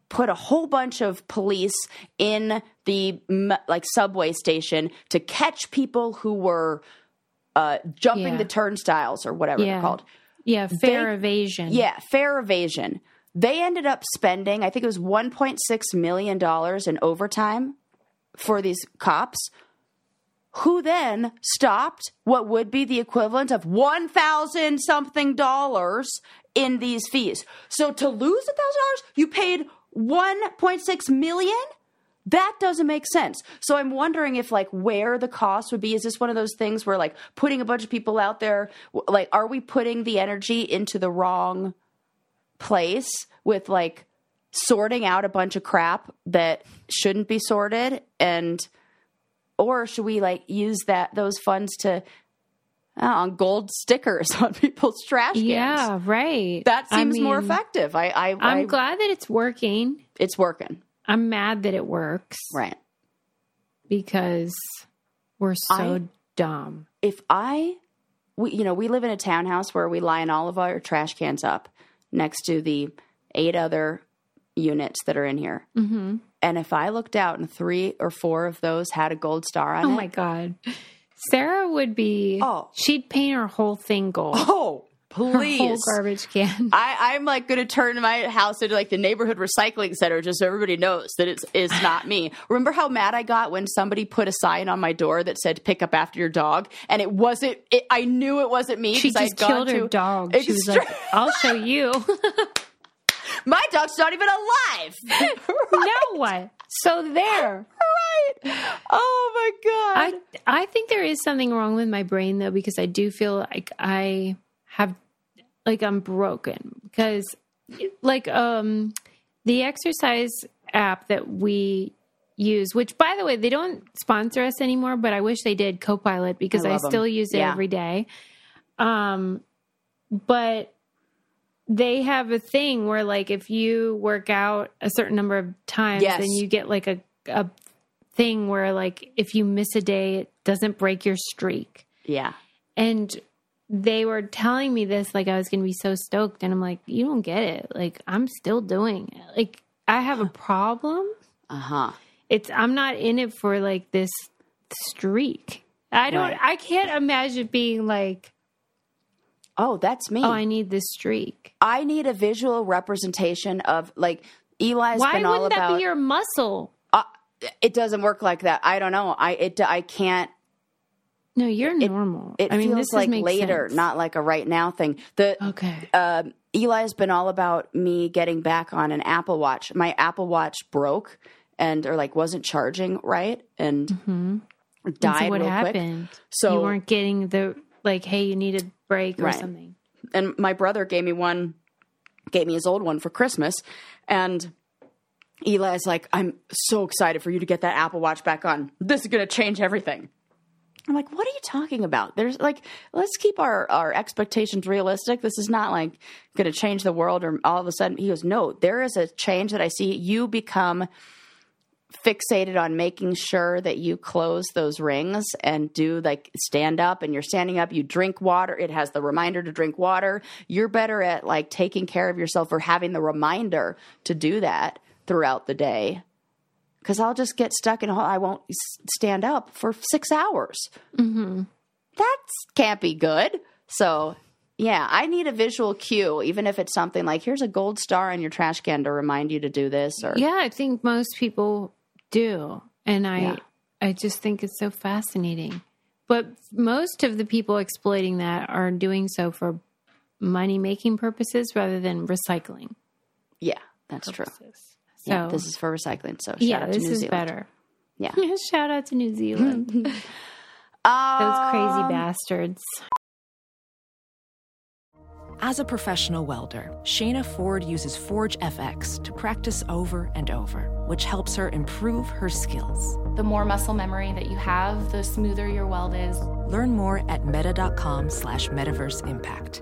put a whole bunch of police in the like subway station to catch people who were uh, jumping Yeah. the turnstiles or whatever Yeah. they're called. Yeah. Fare They- evasion. Yeah, fare evasion. They ended up spending, I think it was $1.6 million in overtime for these cops, who then stopped what would be the equivalent of 1,000 something dollars in these fees. So to lose $1,000, you paid 1.6 million? That doesn't make sense. So I'm wondering if like where the cost would be. Is this one of those things where like putting a bunch of people out there, like are we putting the energy into the wrong place with like sorting out a bunch of crap that shouldn't be sorted and or should we like use that those funds to uh, on gold stickers [LAUGHS] on people's trash cans? Yeah. Right. That I seems more effective. I, I, I'm I glad that it's working. it's working. I'm mad that it works Right. because we're so I- dumb. if I, we, you know, we live in a townhouse where we line all of our trash cans up next to the eight other units that are in here. hmm And if I looked out and three or four of those had a gold star on Oh it, Oh my God. Sarah would be, Oh. she'd paint her whole thing gold. oh, please. garbage can. [LAUGHS] I, I'm like going to turn my house into like the neighborhood recycling center just so everybody knows that it's, it's not me. Remember how mad I got when somebody put a sign on my door that said pick up after your dog? And it wasn't, it, I knew it wasn't me. She just killed her dog. She was like, I'll show you. [LAUGHS] my dog's not even alive. [LAUGHS] now what? So there. right. Oh my God. I I think there is something wrong with my brain though because I do feel like I have like I'm broken because like um the exercise app that we use which by the way they don't sponsor us anymore but I wish they did Copilot because I I, still use it Yeah. every day. Um but they have a thing where like if you work out a certain number of times Yes. then you get like a a thing where like if you miss a day it doesn't break your streak yeah. and they were telling me this like i was gonna be so stoked and i'm like you don't get it like i'm still doing it like i have a problem Uh huh. it's i'm not in it for like this streak i don't Right. i can't imagine being like Oh, that's me. oh i need this streak I need a visual representation of like Eli's why been all wouldn't that about. be your muscle uh, it doesn't work like that. I don't know. I it I can't. No you're normal It i mean feels like later, sense. not like a right now thing. The okay um, Eli has been all about me getting back on an Apple Watch. My Apple Watch broke and or like wasn't charging right and died Mm-hmm. And so what real quick. happened So- you weren't getting the like hey you need a break or Right. something and my brother gave me one gave me his old one for christmas and eli's like i'm so excited for you to get that apple watch back on this is going to change everything i'm like what are you talking about? There's like let's keep our our expectations realistic. This is not like going to change the world or all of a sudden he goes no there is a change that i see. You become fixated on making sure that you close those rings and do like stand up and you're standing up you drink water it has the reminder to drink water. You're better at like taking care of yourself or having the reminder to do that throughout the day because i'll just get stuck in a hole i won't stand up for six hours mm-hmm. that can't be good so yeah i need a visual cue even if it's something like here's a gold star on your trash can to remind you to do this or Yeah, I think most people do. And I Yeah. I just think it's so fascinating. But most of the people exploiting that are doing so for money making purposes rather than recycling yeah that's true purposes. So Yeah, this is for recycling. So shout yeah, out to this New is Zealand. better. Yeah. [LAUGHS] Shout out to New Zealand. [LAUGHS] Those Um, crazy bastards. As a professional welder, Shayna Ford uses ForgeFX to practice over and over, which helps her improve her skills. The more muscle memory that you have, the smoother your weld is. Learn more at meta.com slash metaverse impact.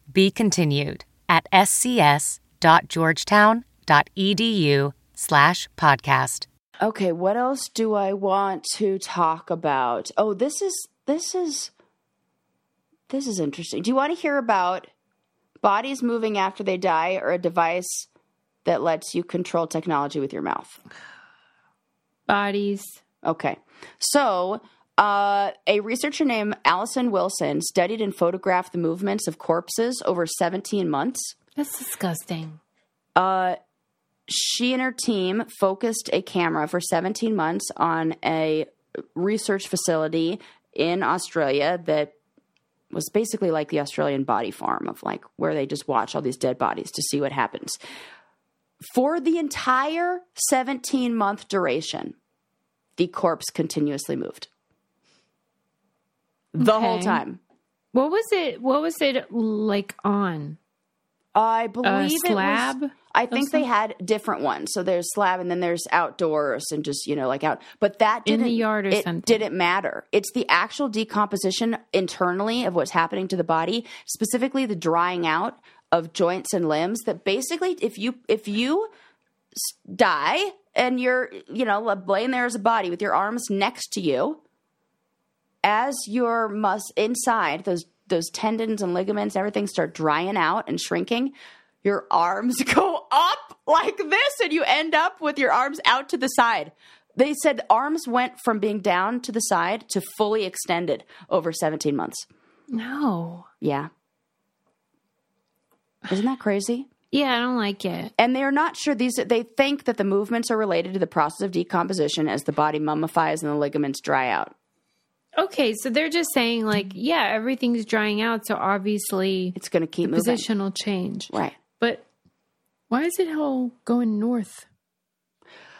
Be continued at scs.georgetown.edu slash podcast. Okay, what else do I want to talk about? Oh, this is this is this is interesting. Do you want to hear about bodies moving after they die or a device that lets you control technology with your mouth? Bodies. Okay. So, uh, a researcher named Allison Wilson studied and photographed the movements of corpses over 17 months. That's disgusting. Uh, she and her team focused a camera for 17 months on a research facility in Australia that was basically like the Australian body farm of like where they just watch all these dead bodies to see what happens. For the entire 17 month duration, the corpse continuously moved. The whole time. What was it? What was it like on? I believe it slab was. I think they had different ones. So there's slab, and then there's outdoors, and just you know like out. But that In didn't the yard or it something. didn't matter. It's the actual decomposition internally of what's happening to the body, specifically the drying out of joints and limbs. That basically, if you if you die and you're you know laying there as a body with your arms next to you, as your mus inside those those tendons and ligaments everything start drying out and shrinking your arms [LAUGHS] go up like this and you end up with your arms out to the side. They said arms went from being down to the side to fully extended over 17 months. No. yeah. Isn't that crazy? Yeah, I don't like it. and they're not sure these they think that the movements are related to the process of decomposition as the body mummifies and the ligaments dry out Okay, so they're just saying like, yeah, everything's drying out, so obviously it's going to keep moving position will change. right But why is it all going north?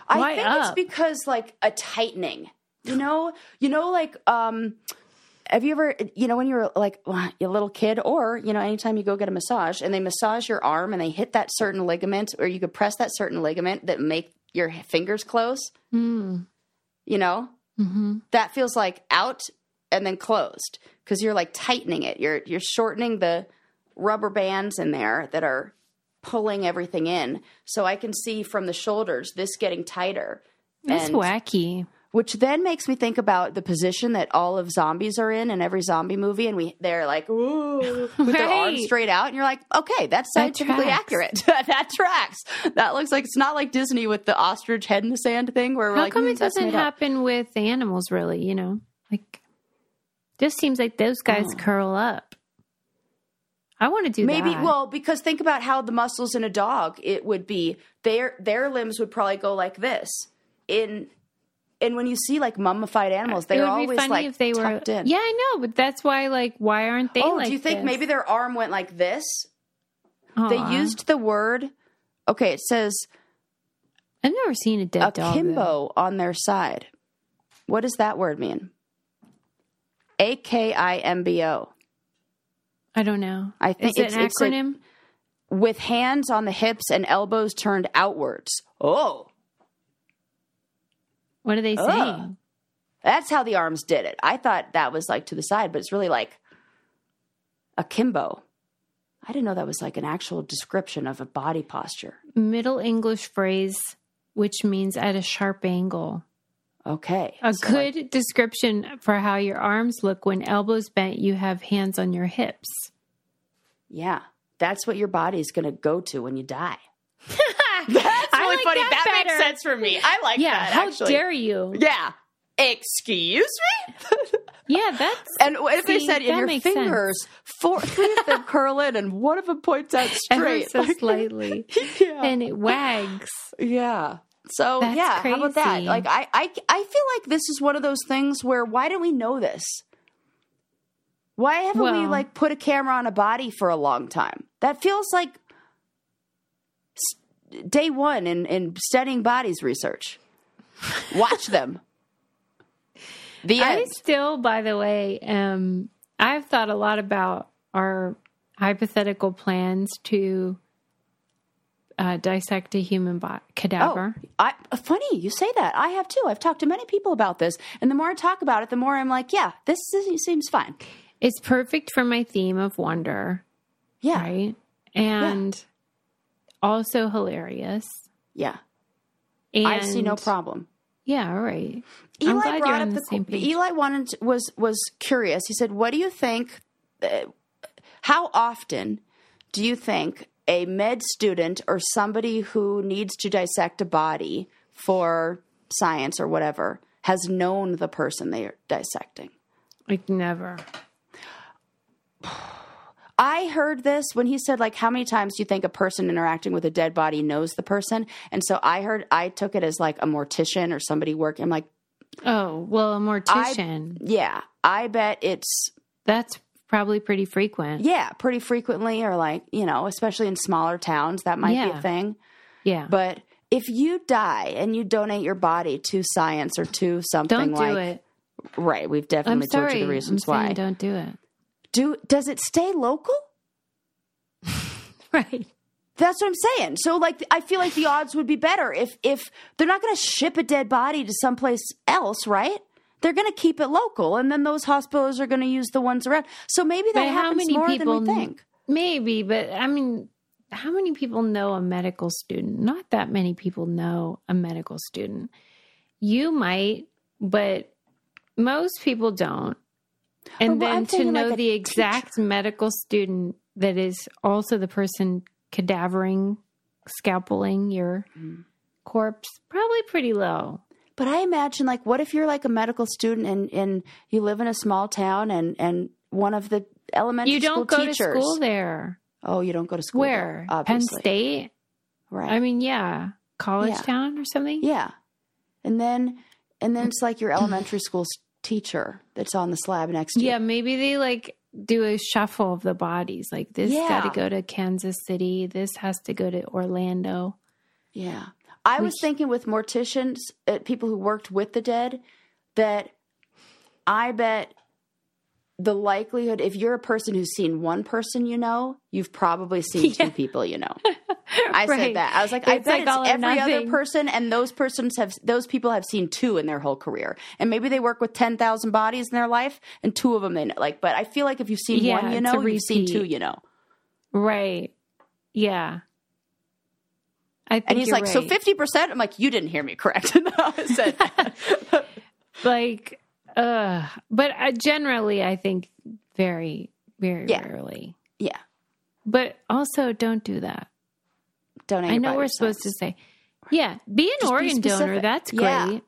I Why think it's because like a tightening. You know, you know, like um, have you ever, you know, when you were like a little kid, or you know, anytime you go get a massage and they massage your arm and they hit that certain ligament, or you could press that certain ligament that make your fingers close. Mm. You know, hmm that feels like out and then closed because you're like tightening it. You're you're shortening the rubber bands in there that are pulling everything in. So I can see from the shoulders this getting tighter. That's And- wacky. Which then makes me think about the position that all of zombies are in in every zombie movie, and we they're like ooh [LAUGHS] with their arms straight out, and you're like, okay, that's That scientifically tracks. accurate. [LAUGHS] that tracks. That looks like it's not like Disney with the ostrich head in the sand thing, where we're How like, come "Hmm, it doesn't made up." happen with animals? Really, you know, like just seems like those guys Oh. curl up. I want to do Maybe that. well, because think about how the muscles in a dog it would be their their limbs would probably go like this in. And when you see like mummified animals, they're always like if they were. tucked in. Yeah, I know, but that's why. Like, why aren't they? oh, like do you think this? maybe their arm went like this? Aw. They used the word. Okay, it says I've never seen a dead dog. akimbo on their side. What does that word mean? A K I M B O. I don't know. I think Is it an it's- it's a- acronym? With hands on the hips and elbows turned outwards. Oh, what are they saying? that's how the arms did it. I thought that was like to the side, but it's really like akimbo. I didn't know that was like an actual description of a body posture. Middle English phrase, which means at a sharp angle. Okay. A So, good description for how your arms look when elbows bent, you have hands on your hips. yeah. That's what your body's going to go to when you die. [LAUGHS] That's really like funny. that That, makes sense for me. I like Yeah, that. how actually. dare you? Yeah. Excuse me? [LAUGHS] Yeah, that's And what if they said in your makes sense. fingers, four, three of them curl in and one of them points out [LAUGHS] straight? so Like, slightly, yeah. and it wags. yeah. So That's yeah, how about that? Like I, I, I feel like this is one of those things where why don't we know this? Why haven't we like put a camera on a body for a long time? That feels like day one in, in studying bodies research. Watch them. [LAUGHS] The I end. still, by the way, um, I've thought a lot about our hypothetical plans to uh, dissect a human body cadaver. Oh, I, funny you say that. I have too. I've talked to many people about this, and the more I talk about it, the more I'm like, yeah, this, is- seems fine. It's perfect for my theme of wonder, Yeah, right? And also hilarious. yeah. And I see no problem. Yeah, all right. Eli brought up the, the. Eli wanted to- was was curious. He said, "What do you think? Uh, how often do you think a med student or somebody who needs to dissect a body for science or whatever has known the person they are dissecting?" like never. [SIGHS] [SIGHS] [SIGHS] I heard this when he said, like, how many times do you think a person interacting with a dead body knows the person? And so I heard, I took it as like a mortician or somebody working. I'm like, Oh, well, a mortician. yeah, I bet it's That's probably pretty frequent. Yeah, pretty frequently, or like, you know, especially in smaller towns, that might be a thing. Yeah. But if you die and you donate your body to science or to something don't do like it. right, we've definitely told you the reasons I'm why. Don't do it. Do does it stay local? [LAUGHS] Right. That's what I'm saying. So like I feel like the odds would be better if if they're not going to ship a dead body to someplace else, right? They're going to keep it local and then those hospitals are going to use the ones around. So maybe that But happens many more people than we think. Maybe, but I mean, how many people know a medical student? Not that many people know a medical student. You might, but most people don't. And Oh, well, then to know like the exact medical student that is also the person cadavering, scalpeling your Mm. corpse, probably pretty low. But I imagine, like, what if you're like a medical student and, and you live in a small town and, and one of the elementary You don't go teachers. to school there. Oh, you don't go to school Where? there, Penn. State? right? I mean, yeah. College Yeah. town or something? yeah, and then and then it's like your elementary school teacher that's on the slab next to you. Yeah, maybe they like do a shuffle of the bodies. Like this Yeah. got to go to Kansas City. This has to go to Orlando. Yeah. I was thinking with morticians, uh, people who worked with the dead, that I bet the likelihood, if you're a person who's seen one person you know, you've probably seen [LAUGHS] two people you know. I Right. said that. I was like, I It's bet like it's every other person, and those persons have those people have seen two in their whole career, and maybe they work with ten thousand bodies in their life, and two of them they know. Like, but I feel like if you've seen Yeah, one, you know, you've seen two, you know. Right. Yeah. I think And he's like, so fifty percent. I'm like, you didn't hear me correct. no, [LAUGHS] I said that. [LAUGHS] like uh but uh, generally I think very very Yeah. rarely. yeah. But also don't do that. Donate. I know we're supposed to say yeah, be an Just be organ donor. That's great. Yeah.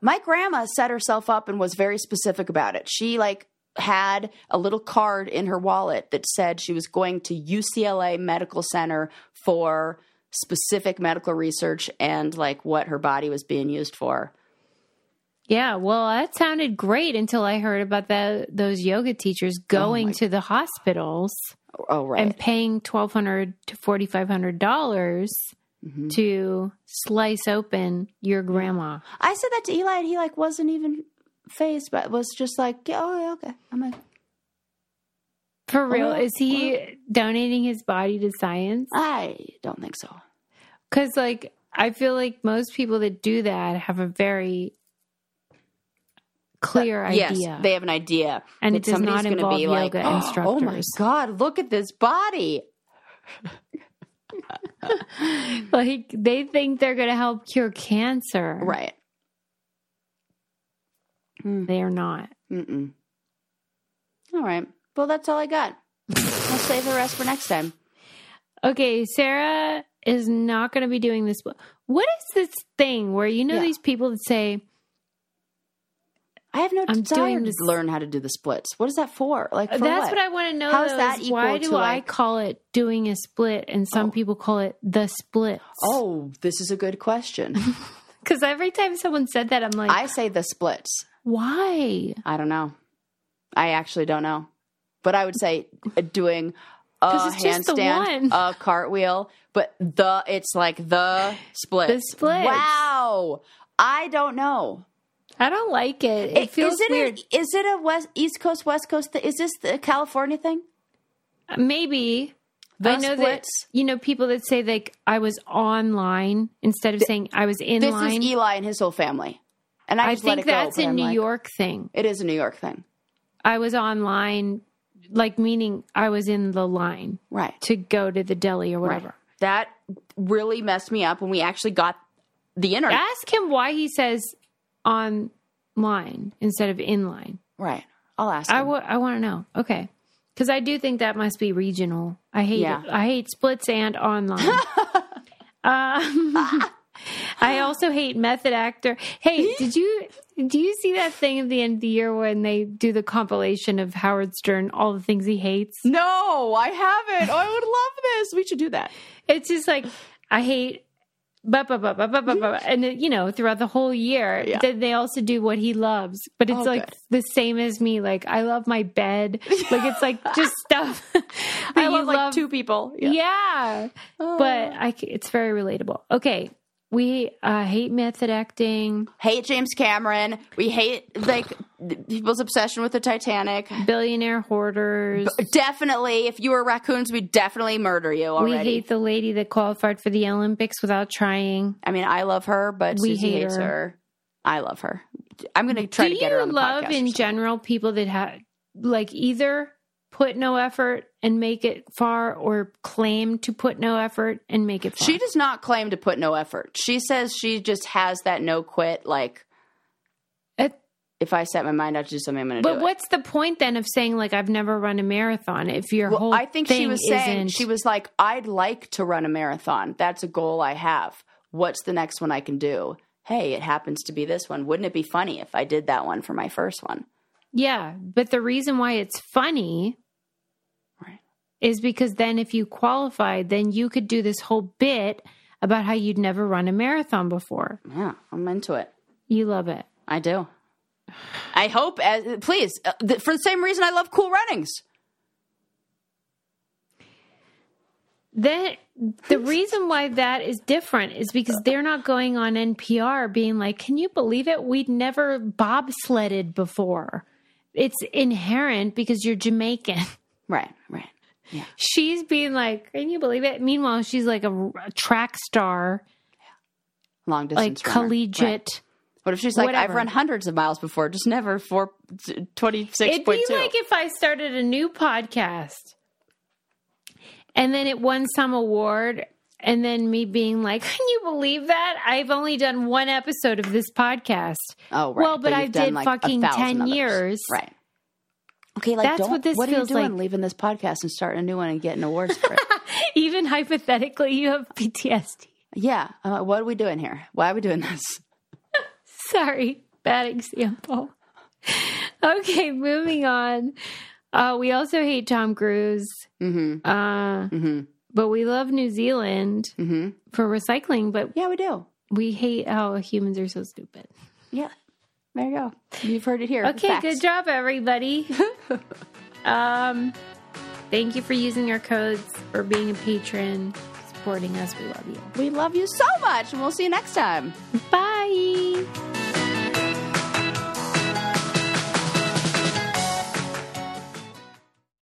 My grandma set herself up and was very specific about it. She like had a little card in her wallet that said she was going to UCLA Medical Center for specific medical research and like what her body was being used for. Yeah, well, that sounded great until I heard about the, those yoga teachers going my- to the hospitals Oh right. and paying twelve hundred to forty five hundred dollars Mm-hmm. to slice open your grandma. I said that to Eli and he like wasn't even fazed but was just like, yeah, oh yeah, okay. I'm like, For real, is he donating his body to science? I don't think so. Because, like, I feel like most people that do that have a very clear idea. Yes, they have an idea. And it does not involve be like, yoga oh, oh my god, look at this body. [LAUGHS] like, they think they're going to help cure cancer. Right. Mm. They are not. Mm-mm. All right. Well, that's all I got. [LAUGHS] I'll save the rest for next time. Okay, Sarah is not going to be doing this. What is this thing where you know Yeah. these people that say I have no I'm desire to learn how to do the splits. What is that for? Like for That's what? what I want to know. How is though, that is why do to, I call it doing a split and some people call it the splits? Oh, this is a good question. [LAUGHS] [LAUGHS] because every time someone said that, I'm like, I say the splits. why? I don't know. I actually don't know. But I would say uh, doing a 'Cause it's just the handstand, a cartwheel, but the it's like the splits. The splits. Wow. I don't know. I don't like it. It, feels is it weird. A, is it a west East Coast West Coast? Th- is this the California thing? Maybe. The I know splits? that you know people that say like I was online instead of saying I was in This line. is Eli and his whole family, and I, I think it go, that's but a I'm New like, York thing. It is a New York thing, I was online, like meaning I was in the line right? to go to the deli or whatever. That really messed me up when we actually got the internet. Ask him why he says online instead of in line. Right. I'll ask. I him. wa- want to know. Okay. Because I do think that must be regional. I hate Yeah. I hate splits and online. [LAUGHS] um, [LAUGHS] I also hate method actor. Hey, did you do you see that thing at the end of the year when they do the compilation of Howard Stern, all the things he hates? No, I haven't. Oh, I would love this. We should do that. It's just like I hate. Ba, ba, ba, ba, ba, ba, and it, you know throughout the whole year Yeah. then they also do what he loves but it's Oh, like good. the same as me like i love my bed like it's like [LAUGHS] just stuff [LAUGHS] I you love like two people. yeah, but oh. I, it's very relatable. Okay, we uh, hate method acting, Hate James Cameron. We hate like people's obsession with the Titanic. billionaire hoarders. Definitely, if you were raccoons, we'd definitely murder you we hate the lady that qualified for the Olympics without trying. I mean, I love her, but We Susie hate hates her. her. I love her. I'm going to try Do to get her on the love podcast. in or something. general people that have like either put no effort and make it far, or claim to put no effort and make it far? She does not claim to put no effort. She says she just has that no quit. Like, It- if I set my mind out to do something, I'm going to do but what's the point then of saying like I've never run a marathon if your Well, whole I think she was saying isn't- she was like, I'd like to run a marathon. That's a goal I have. What's the next one I can do? Hey, it happens to be this one. Wouldn't it be funny if I did that one for my first one? Yeah, but the reason why it's funny Right. is because then if you qualified, then you could do this whole bit about how you'd never run a marathon before. Yeah, I'm into it. You love it. I do. I hope, as, please, uh, th- for the same reason I love cool runnings. Then the reason why that is different is because they're not going on NPR being like, "Can you believe it? We'd never bobsledded before." It's inherent because you're Jamaican. [LAUGHS] Right, right. Yeah. She's being like, "Can you believe it?" Meanwhile, she's like a, a track star, Long like distance runner. collegiate. Right. What if she's like, I've run hundreds of miles before, just never for 26.2. It'd be like if I started a new podcast and then it won some award, and then me being like, "Can you believe that? I've only done one episode of this podcast." oh, right. well, but I you've done, did like, fucking 10 others. years. Right. Okay, like That's what this what feels are you doing? like. Leaving this podcast and starting a new one and getting awards for it. Even hypothetically, you have PTSD. yeah. What are we doing here? Why are we doing this? [LAUGHS] Sorry, bad example. Okay, moving on. Uh, we also hate Tom Cruise, Mm-hmm. uh, Mm-hmm. But we love New Zealand Mm-hmm. for recycling. But Yeah, we do. we hate how humans are so stupid. Yeah. There you go. You've heard it here. Okay, Facts. good job, everybody. [LAUGHS] um, thank you for using our codes, for being a patron, supporting us. We love you. We love you so much, and we'll see you next time. Bye.